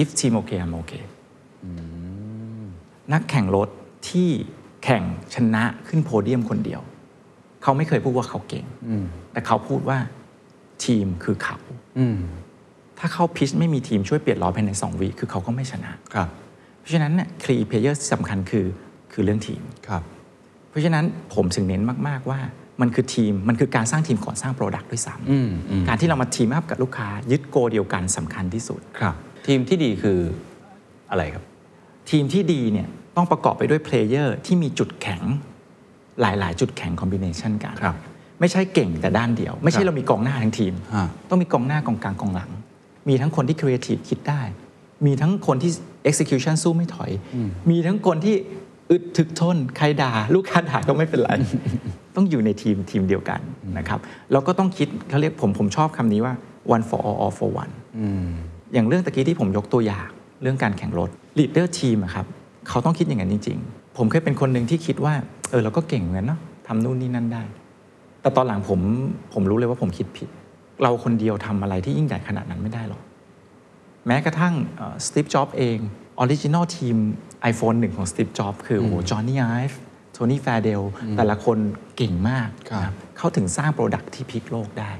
if team okay I'm okay นักแข่งรถที่แข่งชนะขึ้นโพเดียมคนเดียว เขาไม่เคยพูดว่าเขาเก่งแต่เขาพูดว่าทีมคือเขาอืมถ้าเข้า pit ไม่มีทีมช่วยเปลี่ยนล้อภายใน 2 วิคือเขาก็ไม่ชนะครับ เพราะฉะนั้นเนี่ย key player ที่สำคัญคือ คือเรื่องทีมครับเพราะฉะนั้นผมถึงเน้นมากๆว่ามันคือทีมมันคือการสร้างทีมก่อนสร้าง product ด้วยซ้ำอืมอืมการที่เรามา team up กับลูกค้ายึด goal เดียวกันสำคัญที่สุดครับ ทีมที่ดีคืออะไรครับ ทีมที่ดีเนี่ยต้องประกอบไปด้วย player ที่มีจุดแข็งหลาย ๆ จุดแข็ง combination กันครับไม่ใช่เก่งแต่ด้านเดียว ไม่ใช่รับเรามีกองหน้าทั้งทีมฮะต้องมีกองหน้ากองกลางกองหลัง มีทั้งคนที่ครีเอทีฟคิดได้ มีทั้งคนที่ execution สู้ไม่ถอย มีทั้งคนที่ อึดถึกทนใครด่า ลูกค้าด่าก็ไม่เป็นไร ต้องอยู่ในทีมทีมเดียวกันนะครับแล้วก็ต้องคิดเขาเรียกผมผมชอบคำนี้ว่า one for all all for one อย่างเรื่องตะกี้ที่ผมยกตัวอย่างเรื่องการแข่งรถ leader team อะครับเขาต้องคิดอย่างนั้นจริง ๆ ผมเคยเป็นคนหนึ่งที่คิดว่าเออเราก็เก่งเหมือนกันเนาะทำนู่นนี่นั่นได้ แต่ตอนหลังผมผมรู้เลยว่าผมคิดผิด เราคนเดียวทำอะไรที่ยิ่งใหญ่ขนาดนั้นไม่ได้หรอกแม้กระทั่งสตีฟจ็อบเอง original team iPhone 1 ของสตีฟจ็อบคือโอ้โหจอห์นนี่ไอฟ์โทนี่แฟเดลแต่ละคนเก่งมากครับนะครับเขาถึงสร้าง product ที่พลิกโลกได้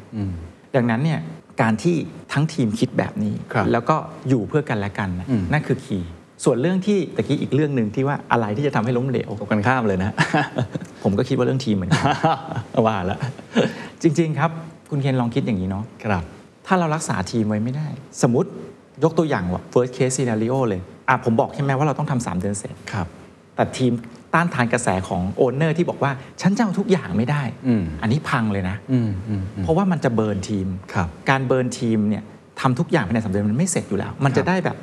ดังนั้นเนี่ยการที่ทั้งทีมคิดแบบนี้ครับแล้วก็อยู่เพื่อกันและกันนะอืมนั่นคือ key ส่วนเรื่องที่ตะกี้อีกเรื่องหนึ่งที่ว่าอะไรที่จะทำให้ล้มเหลวตรงกันข้ามเลยนะ ผมก็คิดว่าเรื่องทีมเหมือนกันว่าแล้วจริง ๆ ครับ คุณเคนลองคิดอย่างนี้เนาะครับ ถ้าเรารักษาทีมไว้ไม่ได้ สมมติยกตัวอย่างว่า worst case scenario เลย อะผมบอกใช่ไหมว่าเราต้องทำสามเดือนเสร็จครับ แต่ทีมต้านทานกระแสของ owner ที่บอกว่า ฉันจะเอาทุกอย่างไม่ได้อืมอันนี้พังเลยนะอืมอืมอืมเพราะว่ามันจะ burn ทีมครับการ burn ทีมเนี่ยทำทุกอย่างภายในสามเดือนมันไม่เสร็จอยู่แล้ว ครับมันจะได้แบบ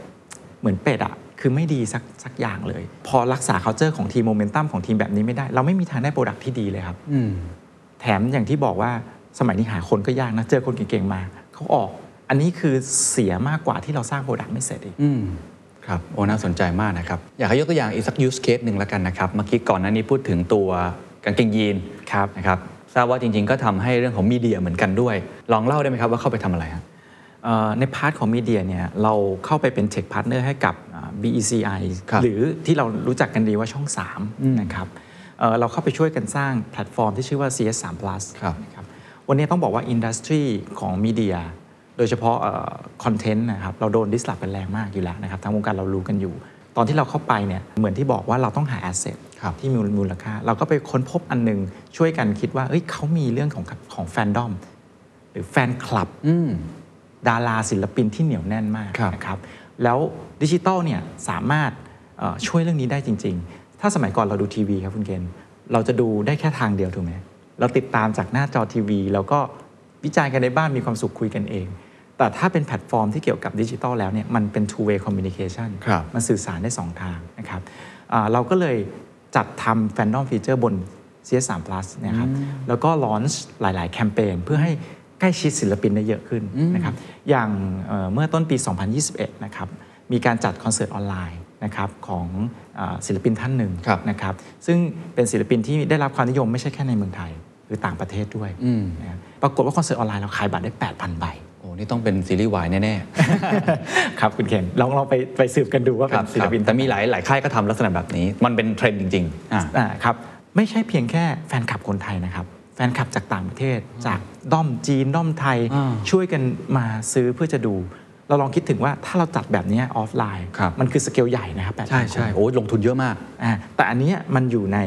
เหมือนเป็ดอะคือไม่ดีสักสักอย่างเลย พอรักษา culture ของทีมโมเมนตัมของทีมแบบนี้ไม่ได้ เราไม่มีทางได้ product ที่ดีเลยครับอืมแถมอย่างที่บอกว่าสมัยนี้หาคนก็ยากนะ เจอคนเก่งๆมาเขาออก อันนี้คือเสียมากกว่าที่เราสร้าง product ไม่เสร็จอีกอืม ครับโอ้น่าสนใจมากนะครับ อยากให้ยกตัวอย่างอีกสัก use case หนึ่งแล้วกันนะครับ เมื่อกี้ก่อนหน้านี้พูดถึงตัวกางเกงยีนครับนะครับทราบว่าจริง ๆ ก็ทำให้เรื่องของมีเดียเหมือนกันด้วย ลองเล่าได้ไหมครับว่าเข้าไปทำอะไรฮะเอ่อใน part ของ media เนี่ยเราเข้าไปเป็น tech partner ให้กับอ่า BEC ครับหรือที่เรารู้จักกันดีว่าช่อง 3 นะครับเอ่อเราเข้าไปช่วยกันสร้างแพลตฟอร์มที่ชื่อว่า CH3 Plus ครับนะครับวันนี้ต้องบอกว่า industry ของ media โดยเฉพาะ content นะครับเราโดน disrupt กันแรงมากอยู่แล้วนะครับทางวงการเรารู้กันอยู่ ตอนที่เราเข้าไปเนี่ยเหมือนที่บอกว่าเราต้องหา asset ครับที่มีมูลค่า เราก็ไปค้นพบอันหนึ่ง ช่วยกันคิดว่าเอ้ยเขามีเรื่องของของแฟนดอมหรือแฟนคลับอืมดาราศิลปินที่เหนียวแน่นมากครับนะครับแล้วดิจิตอลเนี่ยสามารถเอ่อช่วยเรื่องนี้ได้จริง ๆ ถ้าสมัยก่อนเราดูทีวีครับคุณเกณฑ์เราจะดูได้แค่ทางเดียวถูกไหมเราติดตามจากหน้าจอทีวี แล้วก็วิจารณ์กันในบ้านมีความสุขคุยกันเอง แต่ถ้าเป็นแพลตฟอร์มที่เกี่ยวกับดิจิตอลแล้วเนี่ยมันเป็น two way communication ครับมันสื่อสารได้ 2 ทางนะครับอ่าเราก็เลยจัดทำ Fandom Feature บน CH3 Plus นะครับแล้วก็ launch หลาย ๆ แคมเปญเพื่อให้ใกล้ชิดศิลปินได้เยอะขึ้นนะครับอย่างเอ่อเมื่อต้นปี 2021 นะครับมีการจัดคอนเสิร์ตออนไลน์นะครับของอาศิลปินท่านหนึ่งครับนะครับซึ่งเป็นศิลปินที่ได้รับความนิยมไม่ใช่แค่ในเมืองไทย หรือต่างประเทศด้วยอืมนะครับปรากฏว่าคอนเสิร์ตออนไลน์เราขายบัตรได้ 8,000 ใบโอ้นี่ต้องเป็นซีรีส์วายแน่ครับคุณเคนลองลองไปไปสืบกันดูว่าๆเป็นศิลปินแต่มีหลายหลายค่ายก็ทำลักษณะแบบนี้ มันเป็นเทรนด์จริงๆอ่าอ่าครับไม่ใช่เพียงแค่แฟนคลับคนไทยนะครับแฟนคลับจากต่างประเทศ จากด้อมจีนด้อมไทยอ่าช่วยกันมาซื้อเพื่อจะดู เราลองคิดถึงว่าถ้าเราจัดแบบนี้ออฟไลน์ครับมันคือสเกลใหญ่นะครับ8,000ใช่ใช่คนโอ้ยลงทุนเยอะมากอ่าแต่อันเนี้ยมันอยู่ใน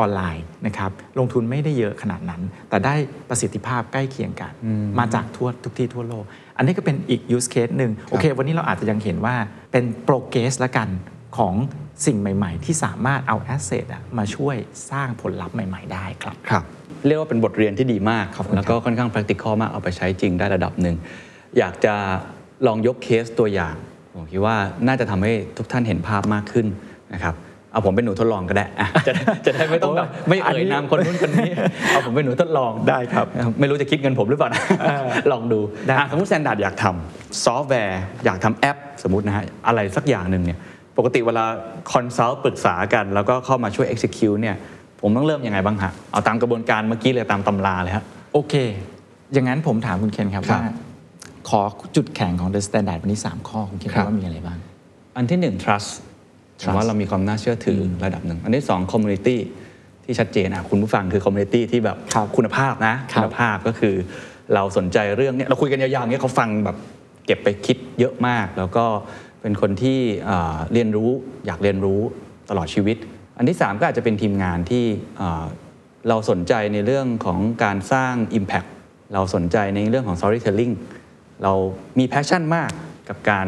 ออนไลน์นะครับลงทุนไม่ได้เยอะขนาดนั้น แต่ได้ประสิทธิภาพใกล้เคียงกัน มาจากทั่วทุกที่ทั่วโลก อันนี้ก็เป็นอีก use case หนึ่งโอเค วันนี้เราอาจจะยังเห็นว่าเป็น progress ละกันของสิ่งใหม่ ๆ ที่สามารถเอา asset มาช่วยสร้างผลลัพธ์ใหม่ ๆ ได้ครับครับ เรียกว่าเป็นบทเรียนที่ดีมากขอบคุณแล้วก็ค่อนข้าง practical มากเอาไปใช้จริงได้ระดับหนึ่ง อยากจะลองยกเคสตัวอย่าง ผมคิดว่าน่าจะทำให้ทุกท่านเห็นภาพมากขึ้นนะครับ เอาผมเป็นหนูทดลองก็ได้อะจะได้จะได้ไม่ต้องแบบไม่เอ่ยนามคนนู้นคนนี้ เอาผมเป็นหนูทดลองได้ครับ ไม่รู้จะคิดเงินผมหรือเปล่านะลองดูได้อะสมมติ Standard อยากทำซอฟต์แวร์ อยากทำแอป สมมตินะฮะอะไรสักอย่างหนึ่งเนี่ยปกติเวลา consult ปรึกษากัน แล้วก็เข้ามาช่วย execute เนี่ยผมต้องเริ่มยังไงบ้างฮะเอาตามกระบวนการเมื่อกี้เลยตามตำราเลยฮะโอเค อย่างนั้นผมถามคุณเคนครับครับว่าขอจุดแข็งของ The Standard วันนี้ 3 ข้อคุณเคนครับว่ามีอะไรบ้าง อันที่หนึ่ง trust ผม Trust ว่าเรามีความน่าเชื่อถืออระดับหนึ่ง อันที่สอง community ที่ชัดเจนอะคุณผู้ฟังคือ community ที่แบบครับคุณภาพนะครับคุณภาพก็คือเราสนใจเรื่องเนี้ยเราคุยกันยาวๆเนี้ยเขาฟังแบบเก็บไปคิดเยอะมาก แล้วก็เป็นคนที่อ่าเรียนรู้อยากเรียนรู้ตลอดชีวิต อันที่สามก็อาจจะเป็นทีมงานที่อ่าเราสนใจในเรื่องของการสร้าง Impact เราสนใจในเรื่องของ storytelling เรามี passion มากกับการ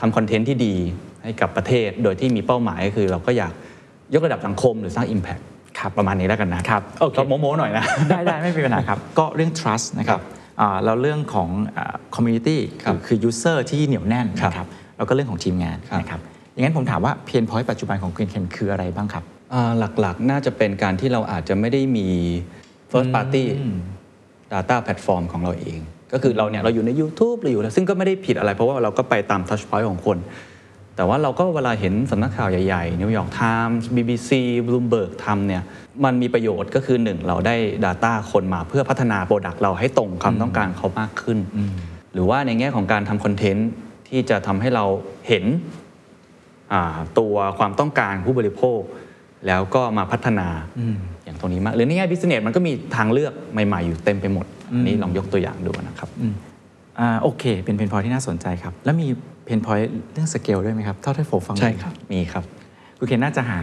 ทำคอนเทนต์ที่ดี ให้กับประเทศ โดยที่มีเป้าหมายก็คือ เราก็อยากยกระดับสังคมหรือสร้าง Impact ครับประมาณนี้แล้วกันนะครับโอเคก็โม้ๆหน่อยนะ ได้ได้ไม่มีปัญหาครับ ก็เรื่อง trust นะครับครับอ่าแล้วเรื่องของอ่า community ครับคือ user ที่เหนียวแน่นครับนะครับแล้วก็เรื่องของทีมงานครับนะครับอย่างนั้นผมถามว่า pain point ปัจจุบันของคุณเคนคืออะไรบ้างครับอ่าหลักๆ น่าจะเป็นการที่เราอาจจะไม่ได้มี first party data platform ของเราเอง ก็คือเราเนี่ยเราอยู่ใน YouTube เราอยู่แล้วซึ่งก็ไม่ได้ผิดอะไรเพราะว่าเราก็ไปตาม touch point ของคน แต่ว่าเราก็เวลาเห็นสำนักข่าวใหญ่ๆ New York Times BBC Bloomberg ทำเนี่ยมันมีประโยชน์ก็คือหนึ่งเราได้ Data คนมาเพื่อพัฒนา Product เราให้ตรงความต้องการเขามากขึ้น หรือว่าในแง่ของการทำคอนเทนต์ที่จะทำให้เราเห็นอ่าตัวความต้องการผู้บริโภค แล้วก็มาพัฒนาอย่างตรงนี้มาก หรือในแง่บิสเนสมันก็มีทางเลือกใหม่ๆอยู่เต็มไปหมดอันนี้ลองยกตัวอย่างดูนะครับอ่าโอเค เป็น pain point ที่น่าสนใจครับ แล้วมี pain point เรื่อง scale ด้วยไหมครับ เท่าที่ผมฟังใช่ครับ มีครับคุณเคนน่าจะหา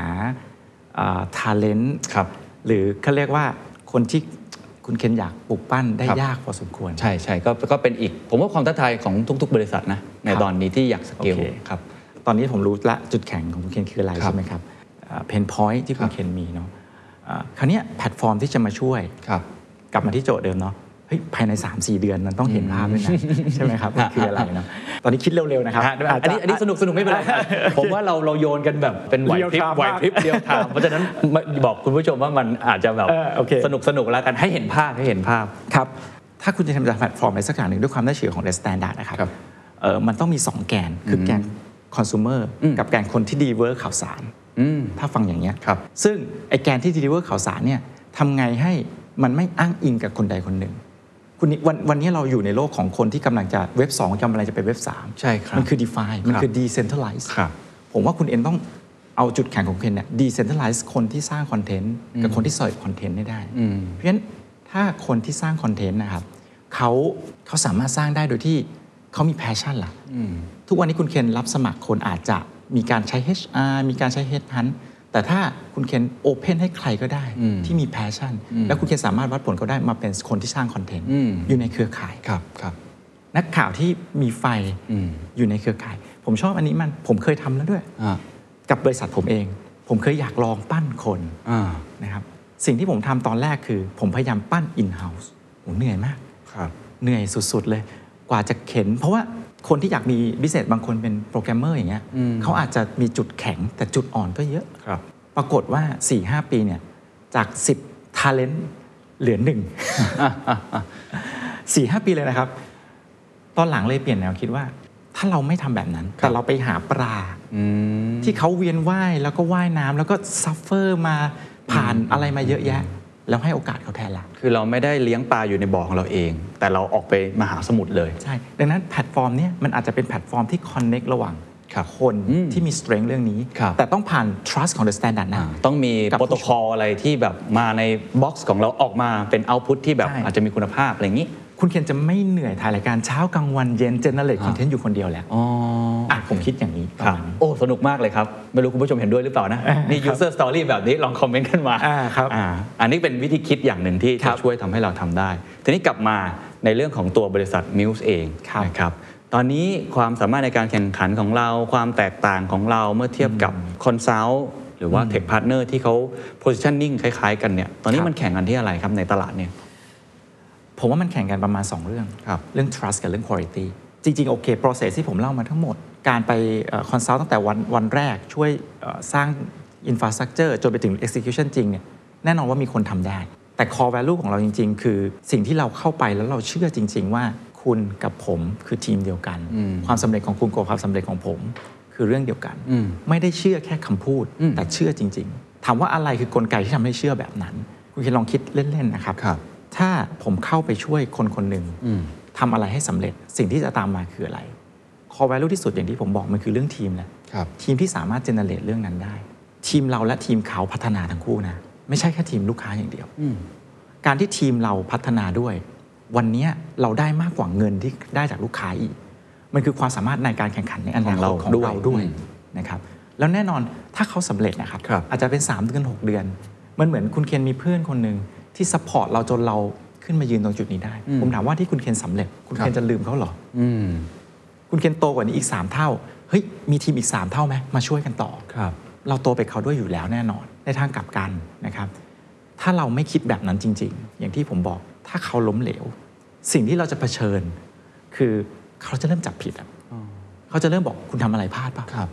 อ่า talent ครับหรือเขาเรียกว่าคนที่คุณเคนอยากปลูกปั้นได้ครับยากพอสมควร ใช่ใช่ก็ก็เป็นอีก ผมว่าความท้าทายของทุก ๆ บริษัทนะในครับตอนนี้ที่อยากสเกลโอเคครับตอนนี้ผมรู้ละจุดแข็งของคุณเคนคืออะไรครับใช่ไหมครับ pain point ที่คุณเคนมีเนาะครับอ่าคราวเนี้ยแพลตฟอร์มที่จะมาช่วยครับกลับมาที่โจทย์เดิมเนาะ เฮ้ยภายใน 3-4 เดือนมันต้องเห็นภาพด้วยนะใช่ไหมครับมันคืออะไรเนาะตอนนี้คิดเร็วๆนะครับฮะอันนี้อันนี้สนุกสนุกไม่เป็นไรผมว่าเราเราโยนกันแบบเป็นไหวพริบ Real time ไหวพริบมากเดียวทามเพราะฉะนั้นไม่บอกคุณผู้ชมว่ามันอาจจะแบบเออโอเคสนุกสนุกแล้วกันให้เห็นภาพให้เห็นภาพครับถ้าคุณจะทำจากแพลตฟอร์มอะไรสักอย่างหนึ่งด้วยความน่าเชื่อของ The Standard นะครับครับเออมันต้องมี 2 แกนคือแกนคอน sumer กับแกนคนที่ deliver ข่าวสารอืมถ้าฟังอย่างเงี้ยครับซึ่งไอแกนที่ deliver ข่าวสารเนี่ยทำไงให้มันไม่อ้างอิงกับคนใดคนหนึ่ง คุณนี่วันวันนี้เราอยู่ในโลกของคนที่กำลังจะเว็บ 2กำลังจะไปเว็บ 3 ใช่ครับ มันคือ DeFi มันคือ decentralize ครับผมว่าคุณเอ็นต้องเอาจุดแข็งของคุณเอ็นเนี่ย decentralize คนที่สร้างคอนเทนต์กับคนที่เสิร์ฟคอนเทนต์ได้ได้อืมเพราะฉะนั้นถ้าคนที่สร้างคอนเทนต์นะครับเขาเขาสามารถสร้างได้โดยที่เขามี passion ล่ะทุกวันนี้คุณเคนรับสมัครคนอาจจะมีการใช้ HR มีการใช้ Headhunt แต่ถ้าคุณเคน open ให้ใครก็ได้ที่มี passion แล้วคุณเคนสามารถวัดผลเขาได้มาเป็นคนที่สร้างคอนเทนต์อืมอยู่ในเครือข่ายครับครับนักข่าวที่มีไฟอืมอยู่ในเครือข่าย ผมชอบอันนี้มันผมเคยทำแล้วด้วยอ่ากับบริษัทผมเอง ผมเคยอยากลองปั้นคนอ่านะครับสิ่งที่ผมทำตอนแรกคือ ผมพยายามปั้น in-house ผมเหนื่อยมากครับเหนื่อยสุดๆเลย กว่าจะเข็น เพราะว่า คนที่อยากมี business บางคนเป็นโปรแกรมเมอร์อย่างเงี้ยอืมเขาอาจจะมีจุดแข็งแต่จุดอ่อนก็เยอะครับปรากฏว่า 4-5 ปีเนี่ยจาก 10 talent เหลือหนึ่งสี่ห้าปีเลยนะครับ ตอนหลังเลยเปลี่ยนแนวคิดว่า ถ้าเราไม่ทำแบบนั้น แต่เราไปหาปลาอืมที่เขาเวียนว่ายแล้วก็ว่ายน้ำแล้วก็ suffer มาผ่านอะไรมาเยอะแยะ แล้วให้โอกาสเขาแทนละคือเราไม่ได้เลี้ยงปลาอยู่ในบ่อของเราเอง แต่เราออกไปมหาสมุทรเลยใช่ ดังนั้นแพลตฟอร์มเนี้ยมันอาจจะเป็นแพลตฟอร์มที่ connect ระหว่างครับคนอืมที่มี strength เรื่องนี้ครับแต่ต้องผ่าน trust ของ the standard นะต้องมีกับโปรโตคอลอะไรที่แบบมาใน box ของเราออกมาเป็น output ที่แบบใช่อาจจะมีคุณภาพอะไรอย่างนี้ คุณเคนจะไม่เหนื่อยถ่ายรายการเช้ากลางวันเย็น generate คอนเทนต์อยู่คนเดียวแล้วอ๋ออะผมคิดอย่างนี้ประมาณนี้ครับโอ้สนุกมากเลยครับ ไม่รู้คุณผู้ชมเห็นด้วยหรือเปล่านะ นี่ user story แบบนี้ลองคอมเมนต์กันมาอ่าครับอ่าอันนี้เป็นวิธีคิดอย่างหนึ่งที่ครัจะบช่วยทำให้เราทำได้ ทีนี้กลับมาในเรื่องของตัวบริษัท Muse เองครับนะครับตอนนี้ความสามารถในการแข่งขันของเรา ความแตกต่างของเราเมื่อเทียบกับ Consult หรือว่า Tech Partner ที่เขา positioning คล้าย ๆ กันเนี่ยตอนนี้ครับมันแข่งกันที่อะไรครับในตลาดเนี่ย ผมว่ามันแข่งกันประมาณ 2 เรื่องครับเรื่อง trust กับเรื่อง quality จริง ๆ โอเค process ที่ผมเล่ามาทั้งหมด การไปคอนซัลท์ตั้งแต่วันวันแรกช่วยเอ่อสร้าง infrastructure จนไปถึง execution จริงเนี่ยแน่นอนว่ามีคนทำได้ แต่ core value ของเราจริง ๆ คือสิ่งที่เราเข้าไปแล้วเราเชื่อจริง ๆ ว่าคุณกับผมคือทีมเดียวกัน ความสำเร็จของคุณกับความสำเร็จของผม คือเรื่องเดียวกันอืมไม่ได้เชื่อแค่คำพูดอืมแต่เชื่อจริง ๆถามว่าอะไรคือกลไกที่ทำให้เชื่อแบบนั้น คุณคิดลองคิดเล่น ๆ นะครับครับ ถ้าผมเข้าไปช่วยคนคนหนึ่งอืมทำอะไรให้สำเร็จสิ่งที่จะตามมาคืออะไร core value ที่สุดอย่างที่ผมบอกมันคือเรื่องทีมแหละครับทีมที่สามารถเจเนเรตเรื่องนั้นได้ ทีมเราและทีมเขาพัฒนาทั้งคู่นะไม่ใช่แค่ทีมลูกค้าอย่างเดียวอืมการที่ทีมเราพัฒนาด้วย วันเนี้ยเราได้มากกว่าเงินที่ได้จากลูกค้าอีก มันคือความสามารถในการแข่งขันในอนาคตขอองงเราของเราด้วยอืมนะครับแล้วแน่นอนถ้าเขาสำเร็จนะครับครับอาจจะเป็น 3 เดือน 6 เดือน มันเหมือนคุณเคนมีเพื่อนคนหนึ่ง ที่ support เราจนเราขึ้นมายืนตรงจุดนี้ได้ ผมถามว่าที่คุณเคนสำเร็จ คุณเคนจะลืมเขาเหรออืมคุณเคนโตกว่านี้อีก 3 เท่า เฮ้ย มีทีมอีก 3 เท่าไหมมาช่วยกันต่อครับ เราโตไปเขาด้วยอยู่แล้วแน่นอน ในทางกลับกันนะครับ ถ้าเราไม่คิดแบบนั้นจริง ๆ อย่างที่ผมบอก ถ้าเขาล้มเหลว สิ่งที่เราจะเผชิญ คือเขาจะเริ่มจับผิดอะเขาจะเริ่มบอกคุณทำอะไรพลาดป่ะครับ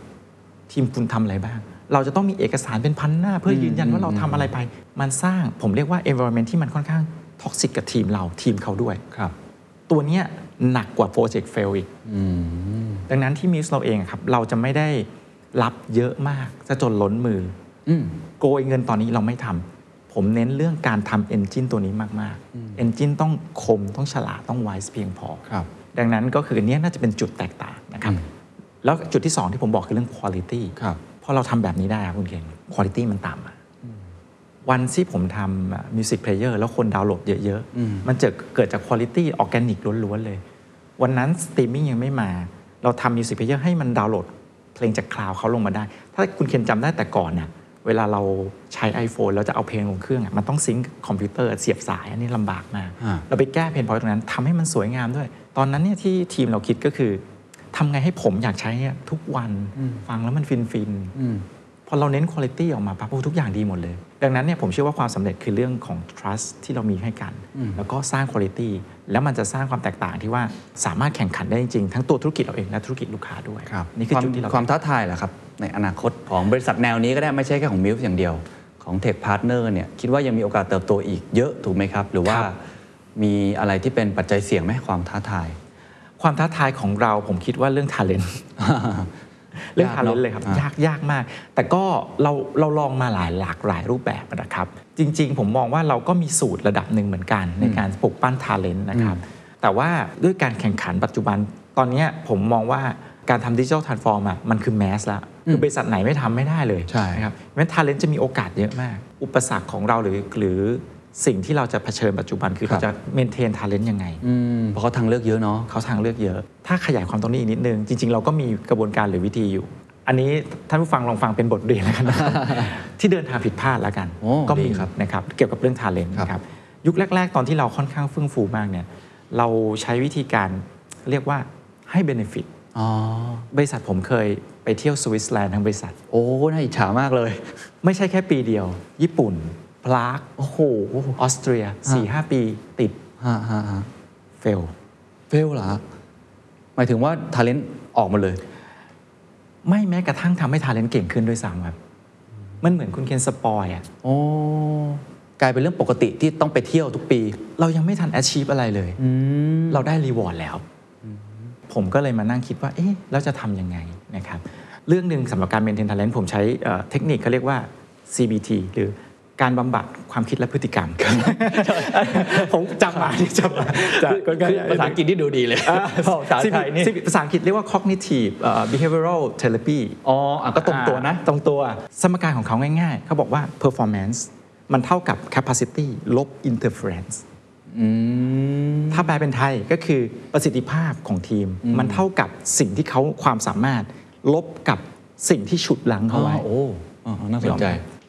ทีมคุณทำอะไรบ้าง เราจะต้องมีเอกสารเป็นพันหน้า เพื่อยืนยันว่าเราทำอะไรไป มันสร้างผมเรียกว่า environment ที่มันค่อนข้าง toxic กับทีมเราทีมเขาด้วยครับ ตัวเนี้ยหนักกว่าโปรเจกต์ fail อีกอืมดังนั้นที่ Muse เราเองอะครับ เราจะไม่ได้รับเยอะมากจะจนล้นมืออืมโกยเงินตอนนี้เราไม่ทำผมเน้นเรื่องการทำ engine ตัวนี้มากๆ engine ต้องคมต้องฉลาดต้อง wise เพียงพอครับดังนั้นก็คืออันเนี้ยน่าจะเป็นจุดแตกต่างนะครับอืมแล้วจุดที่ 2 ที่ผมบอกคือเรื่อง Quality ครับพ อเราทำแบบนี้ได้ครับคุณเคนคุณภาพมันตามมาวันที่ผมทำ music player แล้วคนดาวน์โหลดเยอะอืมๆมันจะเกิดจากคุณภาพออร์แกนิกล้วนๆเลย วันนั้นสตรีมมิ่งยังไม่มา เราทำ music player ให้มันดาวน์โหลดเพลงจาก cloud เขาลงมาได้ ถ้าคุณเคนจำได้แต่ก่อนน่ะเวลาเราใช้ iPhone แล้วจะเอาเพลงลงเครื่องอะมันต้อง sync คอมพิวเตอร์เสียบสาย อันนี้ลำบากมากอ่าเราไปแก้ pain point ตรงนั้นทำให้มันสวยงามด้วย ตอนนั้นเนี่ยที่ทีมเราคิดก็คือ ทำไงให้ผมอยากใช้เนี่ยทุกวันฟังแล้วมันฟินฟินๆอืมพอเราเน้นคุณภาพออกมาปั๊บโอ้ทุกอย่างดีหมดเลย ดังนั้นเนี่ยผมเชื่อว่าความสำเร็จคือเรื่องของ trust ที่เรามีให้กัน แล้วก็สร้างคุณภาพแล้วมันจะสร้างความแตกต่างที่ว่าสามารถแข่งขันได้จริงๆทั้งตัวธุรกิจเราเองและธุรกิจลูกค้าด้วยครับนี่คือวามจุดที่เราความท้าทายเหรอครับ ในอนาคตของบริษัทแนวนี้ก็ได้ไม่ใช่แค่ของมิวส์อย่างเดียวของ Tech Partner เนี่ยคิดว่ายังมีโอกาสเติบโตอีกเยอะถูกไหมครับ หรือว่ามีอะไรที่เป็นปัจจัยเสี่ยงไหมความท้าทาย ความท้าทายของเราผมคิดว่าเรื่อง talent เรื่องยากทาเนเลอะนเลยครับอะยากยากมาก แต่ก็เราเราลองมาหลายหลากหลายรูปแบบนะครับ จริง ๆ ผมมองว่าเราก็มีสูตรระดับหนึ่งเหมือนกัน ในการปลุกปั้น talent นะครับ แต่ว่าด้วยการแข่งขันปัจจุบันตอนเนี้ยผมมองว่าการทำดิจิทัล transform อะมันคือ mass แล้วคือบริษัทไหนไม่ทำไม่ได้เลยใช่นะครับเพราะฉะนั้น talent จะมีโอกาสเยอะมาก อุปสรรคของเราหรือหรือ สิ่งที่เราจะเผชิญปัจจุบันคือเราจะ maintain talent ยังไงอืมเพราะเขาทางเลือกเยอะเนาะเขาทางเลือกเยอะ ถ้าขยายความตรงนี้อีกนิดนึง จริง ๆ เราก็มีกระบวนการหรือวิธีอยู่ อันนี้ท่านผู้ฟังลองฟังเป็นบทเรียนแล้วกันนะครับที่เดินทางผิดพลาดแล้วกันโอ้ก็ดีมีครับนะครับเกี่ยวกับเรื่อง talent ครับนะครับยุคแรก ๆ ตอนที่เราค่อนข้างเฟื่องฟูมากเนี่ยเราใช้วิธีการเรียกว่าให้ benefit อ๋อบริษัทผมเคยไปเที่ยวสวิตเซอร์แลนด์ทั้งบริษัท โอ้ น่าอิจฉามากเลย ไม่ใช่แค่ปีเดียว ญี่ปุ่น ปรากโอ้โหออสเตรีย4 5ปีติดฮะฮะฮะ fail fail เหรอฮะหมายถึงว่า talent ออกหมดเลย ไม่แม้กระทั่งทำให้ talent เก่งขึ้นด้วยซ้ำครับมันเหมือนคุณเคน spoil อะโอ้กลายเป็นเรื่องปกติที่ต้องไปเที่ยวทุกปี เรายังไม่ทัน achieve อะไรเลย เราได้ reward แล้ว ผมก็เลยมานั่งคิดว่า เอ๊ะแล้วจะทำยังไงนะครับ เรื่องหนึ่งสำหรับการ maintain talent ผมใช้เอ่อเทคนิคเขาเรียกว่า CBT หรือ การบำบัดความคิดและพฤติกรรม ผมจำมาที่จำมาจากคือภาษาอังกฤษที่ดูดีเลยภาษาไทยนี่ภาษาอังกฤษเรียกว่า cognitive เอ่อ behavioral therapy อ๋ออะก็ตรงตัวนะอ่าตรงตัวสมการของเขาง่ายๆ เขาบอกว่า performance มันเท่ากับ capacity ลบ interference ถ้าแปลเป็นไทยก็คือประสิทธิภาพของทีม มันเท่ากับสิ่งที่เขาความสามารถ ลบกับสิ่งที่ฉุดลังเขาไว้อ๋อโอ้อ๋อน่าสนใจ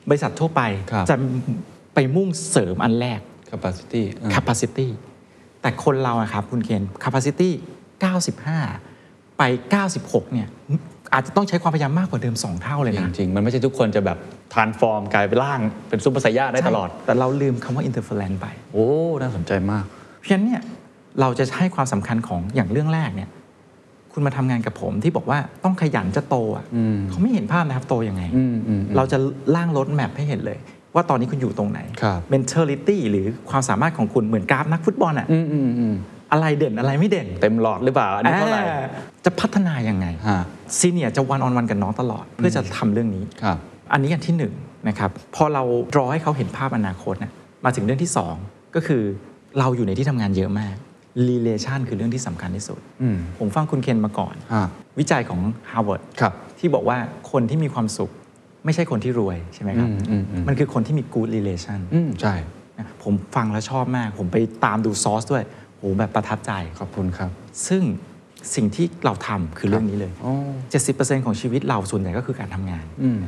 บริษัททั่วไปครับจะไปมุ่งเสริมอันแรก capacity อ่า capacity แต่คนเราอะครับคุณเคน capacity 95 ไป 96 เนี่ยอาจจะต้องใช้ความพยายามมากกว่าเดิม 2 เท่าเลยจนะริง ๆ มันไม่ใช่ทุกคนจะแบบ transform กลายเป็นร่างเป็นซุปเปอร์ไซย่าได้ตลอดใช่แต่เราลืมคำว่า interference ไป โอ้ น่าสนใจมาก เพราะฉะนั้นเนี่ยเราจะให้ความสำคัญของอย่างเรื่องแรกเนี่ย คุณมาทำงานกับผมที่บอกว่าต้องขยันจะโตอะอืมเขาไม่เห็นภาพนะครับโตยังไงอืมอืมอืมเราจะล่างรถแมพให้เห็นเลย ว่าตอนนี้คุณอยู่ตรงไหนครับ mentality หรือความสามารถของคุณเหมือนกราฟนักฟุตบอลอะอืมอืมอืมอะไรเด่นอะไรไม่เด่น เต็มหลอดหรือเปล่า อันนี้เท่าไหร่อ่าจะพัฒนายังไงฮะซีเนียจะวันออนวันกับน้องตลอด เพื่อจะทำเรื่องนี้ครับอันนี้อันที่หนึ่งนะครับพอเรารอให้เขาเห็นภาพอนาคตนะมาถึงเรื่องที่สองก็คือเราอยู่ในที่ทำงานเยอะมาก relation คือเรื่องที่สำคัญที่สุดอืมผมฟังคุณเคนมาก่อนฮะวิจัยของ Harvard ครับที่บอกว่าคนที่มีความสุข ไม่ใช่คนที่รวยใช่ไหมครับอืมอืมอืมมันคือคนที่มี good relation อืมใช่นะผมฟังแล้วชอบมาก ผมไปตามดูซอสด้วยโหแบบประทับใจ ขอบคุณครับ ซึ่งสิ่งที่เราทำคือเรื่องนี้เลยโอ้70%ของชีวิตเราส่วนใหญ่ก็คือการทำงานอืม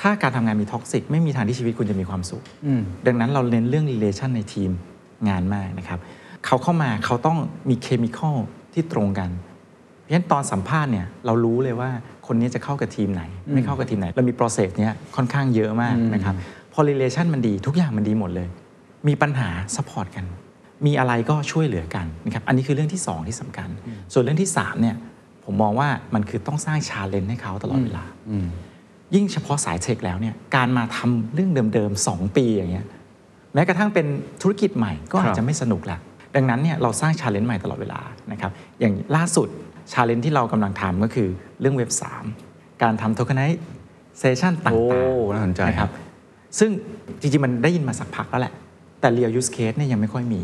ถ้าการทำงานมีท็อกซิกไม่มีทางที่ชีวิตคุณจะมีความสุขอืมดังนั้นเราเน้นเรื่อง relation ในทีมงานมากนะครับ เขาเข้ามาเขาต้องมี chemical ที่ตรงกันเพราะฉะนั้นตอนสัมภาษณ์เนี่ยเรารู้เลยว่าคนนี้จะเข้ากับทีมไหน ไม่เข้ากับทีมไหน เรามี process เนี้ยค่อนข้างเยอะมากนะครับพอ relation มันดีทุกอย่างมันดีหมดเลย มีปัญหา support กัน มีอะไรก็ช่วยเหลือกันนะครับอันนี้คือเรื่องที่สองที่สำคัญ ส่วนเรื่องที่สามเนี่ยผมมองว่ามันคือต้องสร้าง challenge ให้เขาตลอดเวลาอืมยิ่งเฉพาะสาย tech แล้วเนี่ยการมาทำเรื่องเดิมๆ2 ปีอย่างเงี้ยแม้กระทั่งเป็นธุรกิจใหม่ก็อาจจะไม่สนุกละ ดังนั้นเนี่ยเราสร้าง challenge ใหม่ตลอดเวลานะครับอย่างล่าสุด challenge ที่เรากำลังทำก็คือเรื่องเว็บ 3 การทำโทเ e น i เซชันต่างโอ้ๆน่าสนใจนะครับซึ่งจริงๆ มันได้ยินมาสักพักแล้วแหละ แต่ real use case เนี่ยยังไม่ค่อยมี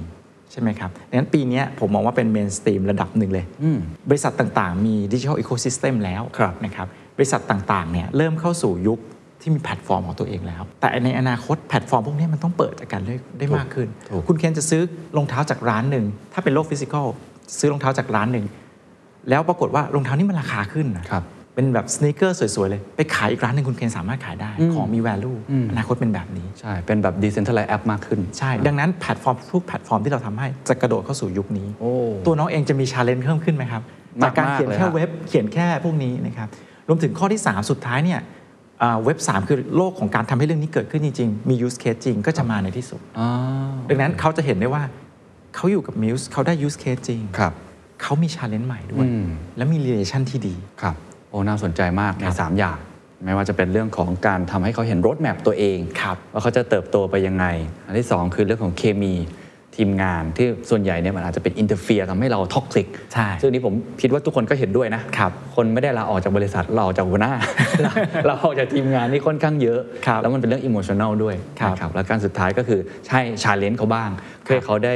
ใช่ไหมครับดังนั้นปีเนี้ยผมมองว่าเป็น mainstream ระดับหนึ่งเลยอืมบริษัทต่างๆ มีดิจิทัล ecosystem แล้วครับนะครับบริษัทต่างๆเนี่ยเริ่มเข้าสู่ยุค ที่มีแพลตฟอร์มของตัวเองแล้ว แต่ในอนาคตแพลตฟอร์มพวกนี้มันต้องเปิดจากกันได้ได้มากขึ้นถูกคุณเคนจะซื้อรองเท้าจากร้านหนึ่ง ถ้าเป็นโลก physical ซื้อรองเท้าจากร้านหนึ่ง แล้วปรากฏว่ารองเท้านี่มันราคาขึ้นนะครับเป็นแบบ sneaker สวย ๆ เลย ไปขายอีกร้านหนึ่งคุณเคนสามารถขายได้ ของมี value อนาคตเป็นแบบนี้ ใช่ เป็นแบบ decentralized app มากขึ้น ใช่ ดังนั้นแพลตฟอร์มทุกแพลตฟอร์มที่เราทำให้จะกระโดดเข้าสู่ยุคนี้โอ้ตัวน้องเองจะมี challenge เพิ่มขึ้นไหมครับมากๆจากการเขียนแค่เลยฮะเว็บเขียนแค่พวกนี้นะครับรวมถึงข้อที่ 3 สุดท้ายเนี่ยอ่า เว็บ 3 คือโลกของการทำให้เรื่องนี้เกิดขึ้นจริง ๆ มี use case จริงก็จะมาในที่สุดอ๋อดังนั้นเขาจะเห็นได้ว่าเขาอยู่กับ Muse เขาได้ use case จริงครับเขามี challenge ใหม่ด้วยอืมและมี relation ที่ดีครับโอ้น่าสนใจมากในครับ3อย่าง ไม่ว่าจะเป็นเรื่องของการทำให้เขาเห็น roadmap ตัวเองครับว่าเขาจะเติบโตไปยังไง อันที่ 2 คือเรื่องของเคมี ทีมงานที่ส่วนใหญ่เนี่ยมันอาจจะเป็น interfere ทำให้เรา toxicใช่ซึ่งนี้ผมคิดว่าทุกคนก็เห็นด้วยนะครับคนไม่ได้ลาออกจากบริษัทเราออกจากหัวหน้า เราเราออกจากทีมงานนี่ค่อนข้างเยอะครับแล้วมันเป็นเรื่อง emotional ด้วยครับนะครับแล้วการสุดท้ายก็คือใช่ challenge เขาบ้างเพื่อให้เขาได้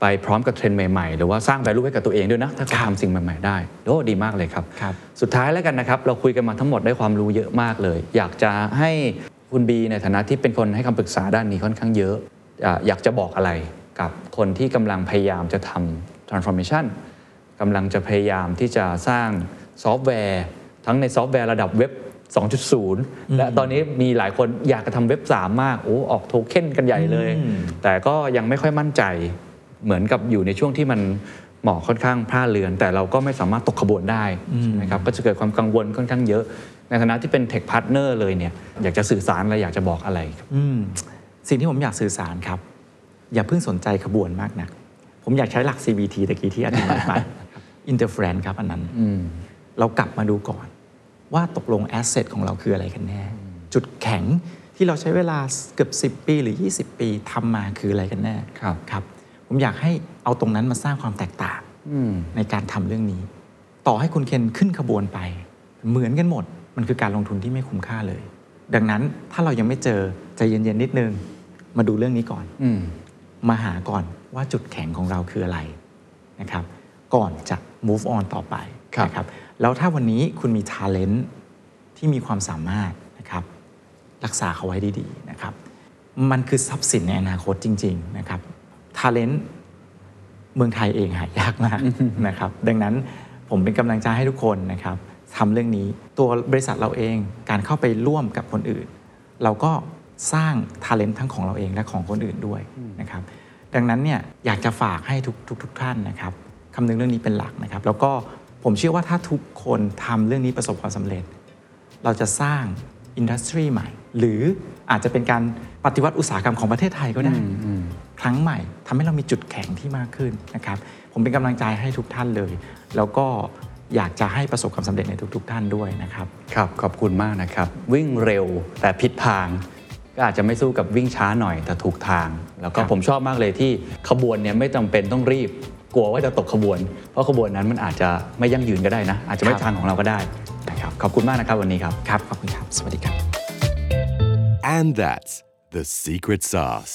ไปพร้อมกับเทรนด์ใหม่ๆ หรือว่าสร้าง value ให้กับตัวเองด้วยนะ ถ้าเขาทำสิ่งใหม่ๆ ได้โอ้ดีมากเลยครับครับสุดท้ายแล้วกันนะครับ เราคุยกันมาทั้งหมดได้ความรู้เยอะมากเลย อยากจะให้คุณบีในฐานะที่เป็นคนให้คำปรึกษาด้านนี้ค่อนข้างเยอะอะอยากจะบอกอะไร กับคนที่กำลังพยายามจะทำ transformation กำลังจะพยายามที่จะสร้างซอฟต์แวร์ ทั้งในซอฟต์แวร์ระดับเว็บ 2.0 และตอนนี้มีหลายคนอยากจะทำเว็บ 3 มากโอ้ออกโทเค็นกันใหญ่เลยอืมแต่ก็ยังไม่ค่อยมั่นใจเหมือนกับอยู่ในช่วงที่มันหมอกค่อนข้างพร่าเลือน แต่เราก็ไม่สามารถตกขบวนได้ใช่ไหมครับก็จะเกิดความกังวลค่อนข้างเยอะ ในฐานะที่เป็น tech partner เลยเนี่ยอยากจะสื่อสารอะไรอยากจะบอกอะไรครับอืมสิ่งที่ผมอยากสื่อสารครับ อย่าเพิ่งสนใจขบวนมากนักผมอยากใช้หลัก CBT ตะกี้ที่อธิบายไป interference ครับอันนั้นอืมเรากลับมาดูก่อน ว่าตกลงแอสเซทของเราคืออะไรกันแน่ จุดแข็งที่เราใช้เวลาเกือบ 10 ปีหรือ 20 ปีทำมาคืออะไรกันแน่ครับครับ ผมอยากให้เอาตรงนั้นมาสร้างความแตกต่างอืมในการทำเรื่องนี้ ต่อให้คุณเคนขึ้นขบวนไป เหมือนกันหมด มันคือการลงทุนที่ไม่คุ้มค่าเลย ดังนั้นถ้าเรายังไม่เจอใจเย็นๆนิดนึง มาดูเรื่องนี้ก่อนอื มมาหาก่อนว่าจุดแข็งของเราคืออะไรนะครับ ก่อนจะ move on ต่อไปครับนะครับแล้วถ้าวันนี้คุณมี talent ที่มีความสามารถนะครับ รักษาเขาไว้ดีๆนะครับ มันคือทรัพย์สินในอนาคตจริง ๆนะครับ talent เมืองไทยเองหายากมากนะครับ ดังนั้นผมเป็นกำลังใจให้ทุกคนนะครับทำเรื่องนี้ตัวบริษัทเราเองการเข้าไปร่วมกับคนอื่น เราก็ สร้างท ALENT ทั้งของเราเองและของคนอื่นด้วยนะครับดังนั้นเนี่ยอยากจะฝากให้ทุกทุกทุกท่านนะครับคำนึงเรื่องนี้เป็นหลักนะครับ แล้วก็ผมเชื่อว่าถ้าทุกคนทำเรื่องนี้ประสบความสำเร็จ เราจะสร้างอินดัสทรีใหม่ หรืออาจจะเป็นการปฏิวัติอุตสาหกรรมของประเทศไทยก็ได้ ครั้งใหม่ทำให้เรามีจุดแข็งที่มากขึ้นนะครับ ผมเป็นกำลังใจให้ทุกท่านเลย แล้วก็อยากจะให้ประสบความสำเร็จในทุก ๆ ท่านด้วยนะครับ ครับ ขอบคุณมากนะครับ วิ่งเร็วแต่ผิดทาง ก็อาจจะไม่สู้กับวิ่งช้าหน่อยแต่ถูกทาง แล้วก็ครับผมชอบมากเลยที่ขบวนเนี่ยไม่จำเป็นต้องรีบ กลัวว่าจะตกขบวน เพราะขบวนนั้นมันอาจจะไม่ยั่งยืนก็ได้นะ อาจจะไม่ทางของเราก็ได้นะครับขอบคุณมากนะครับวันนี้ครับครับขอบคุณครับ สวัสดีครับ And that's the secret sauce.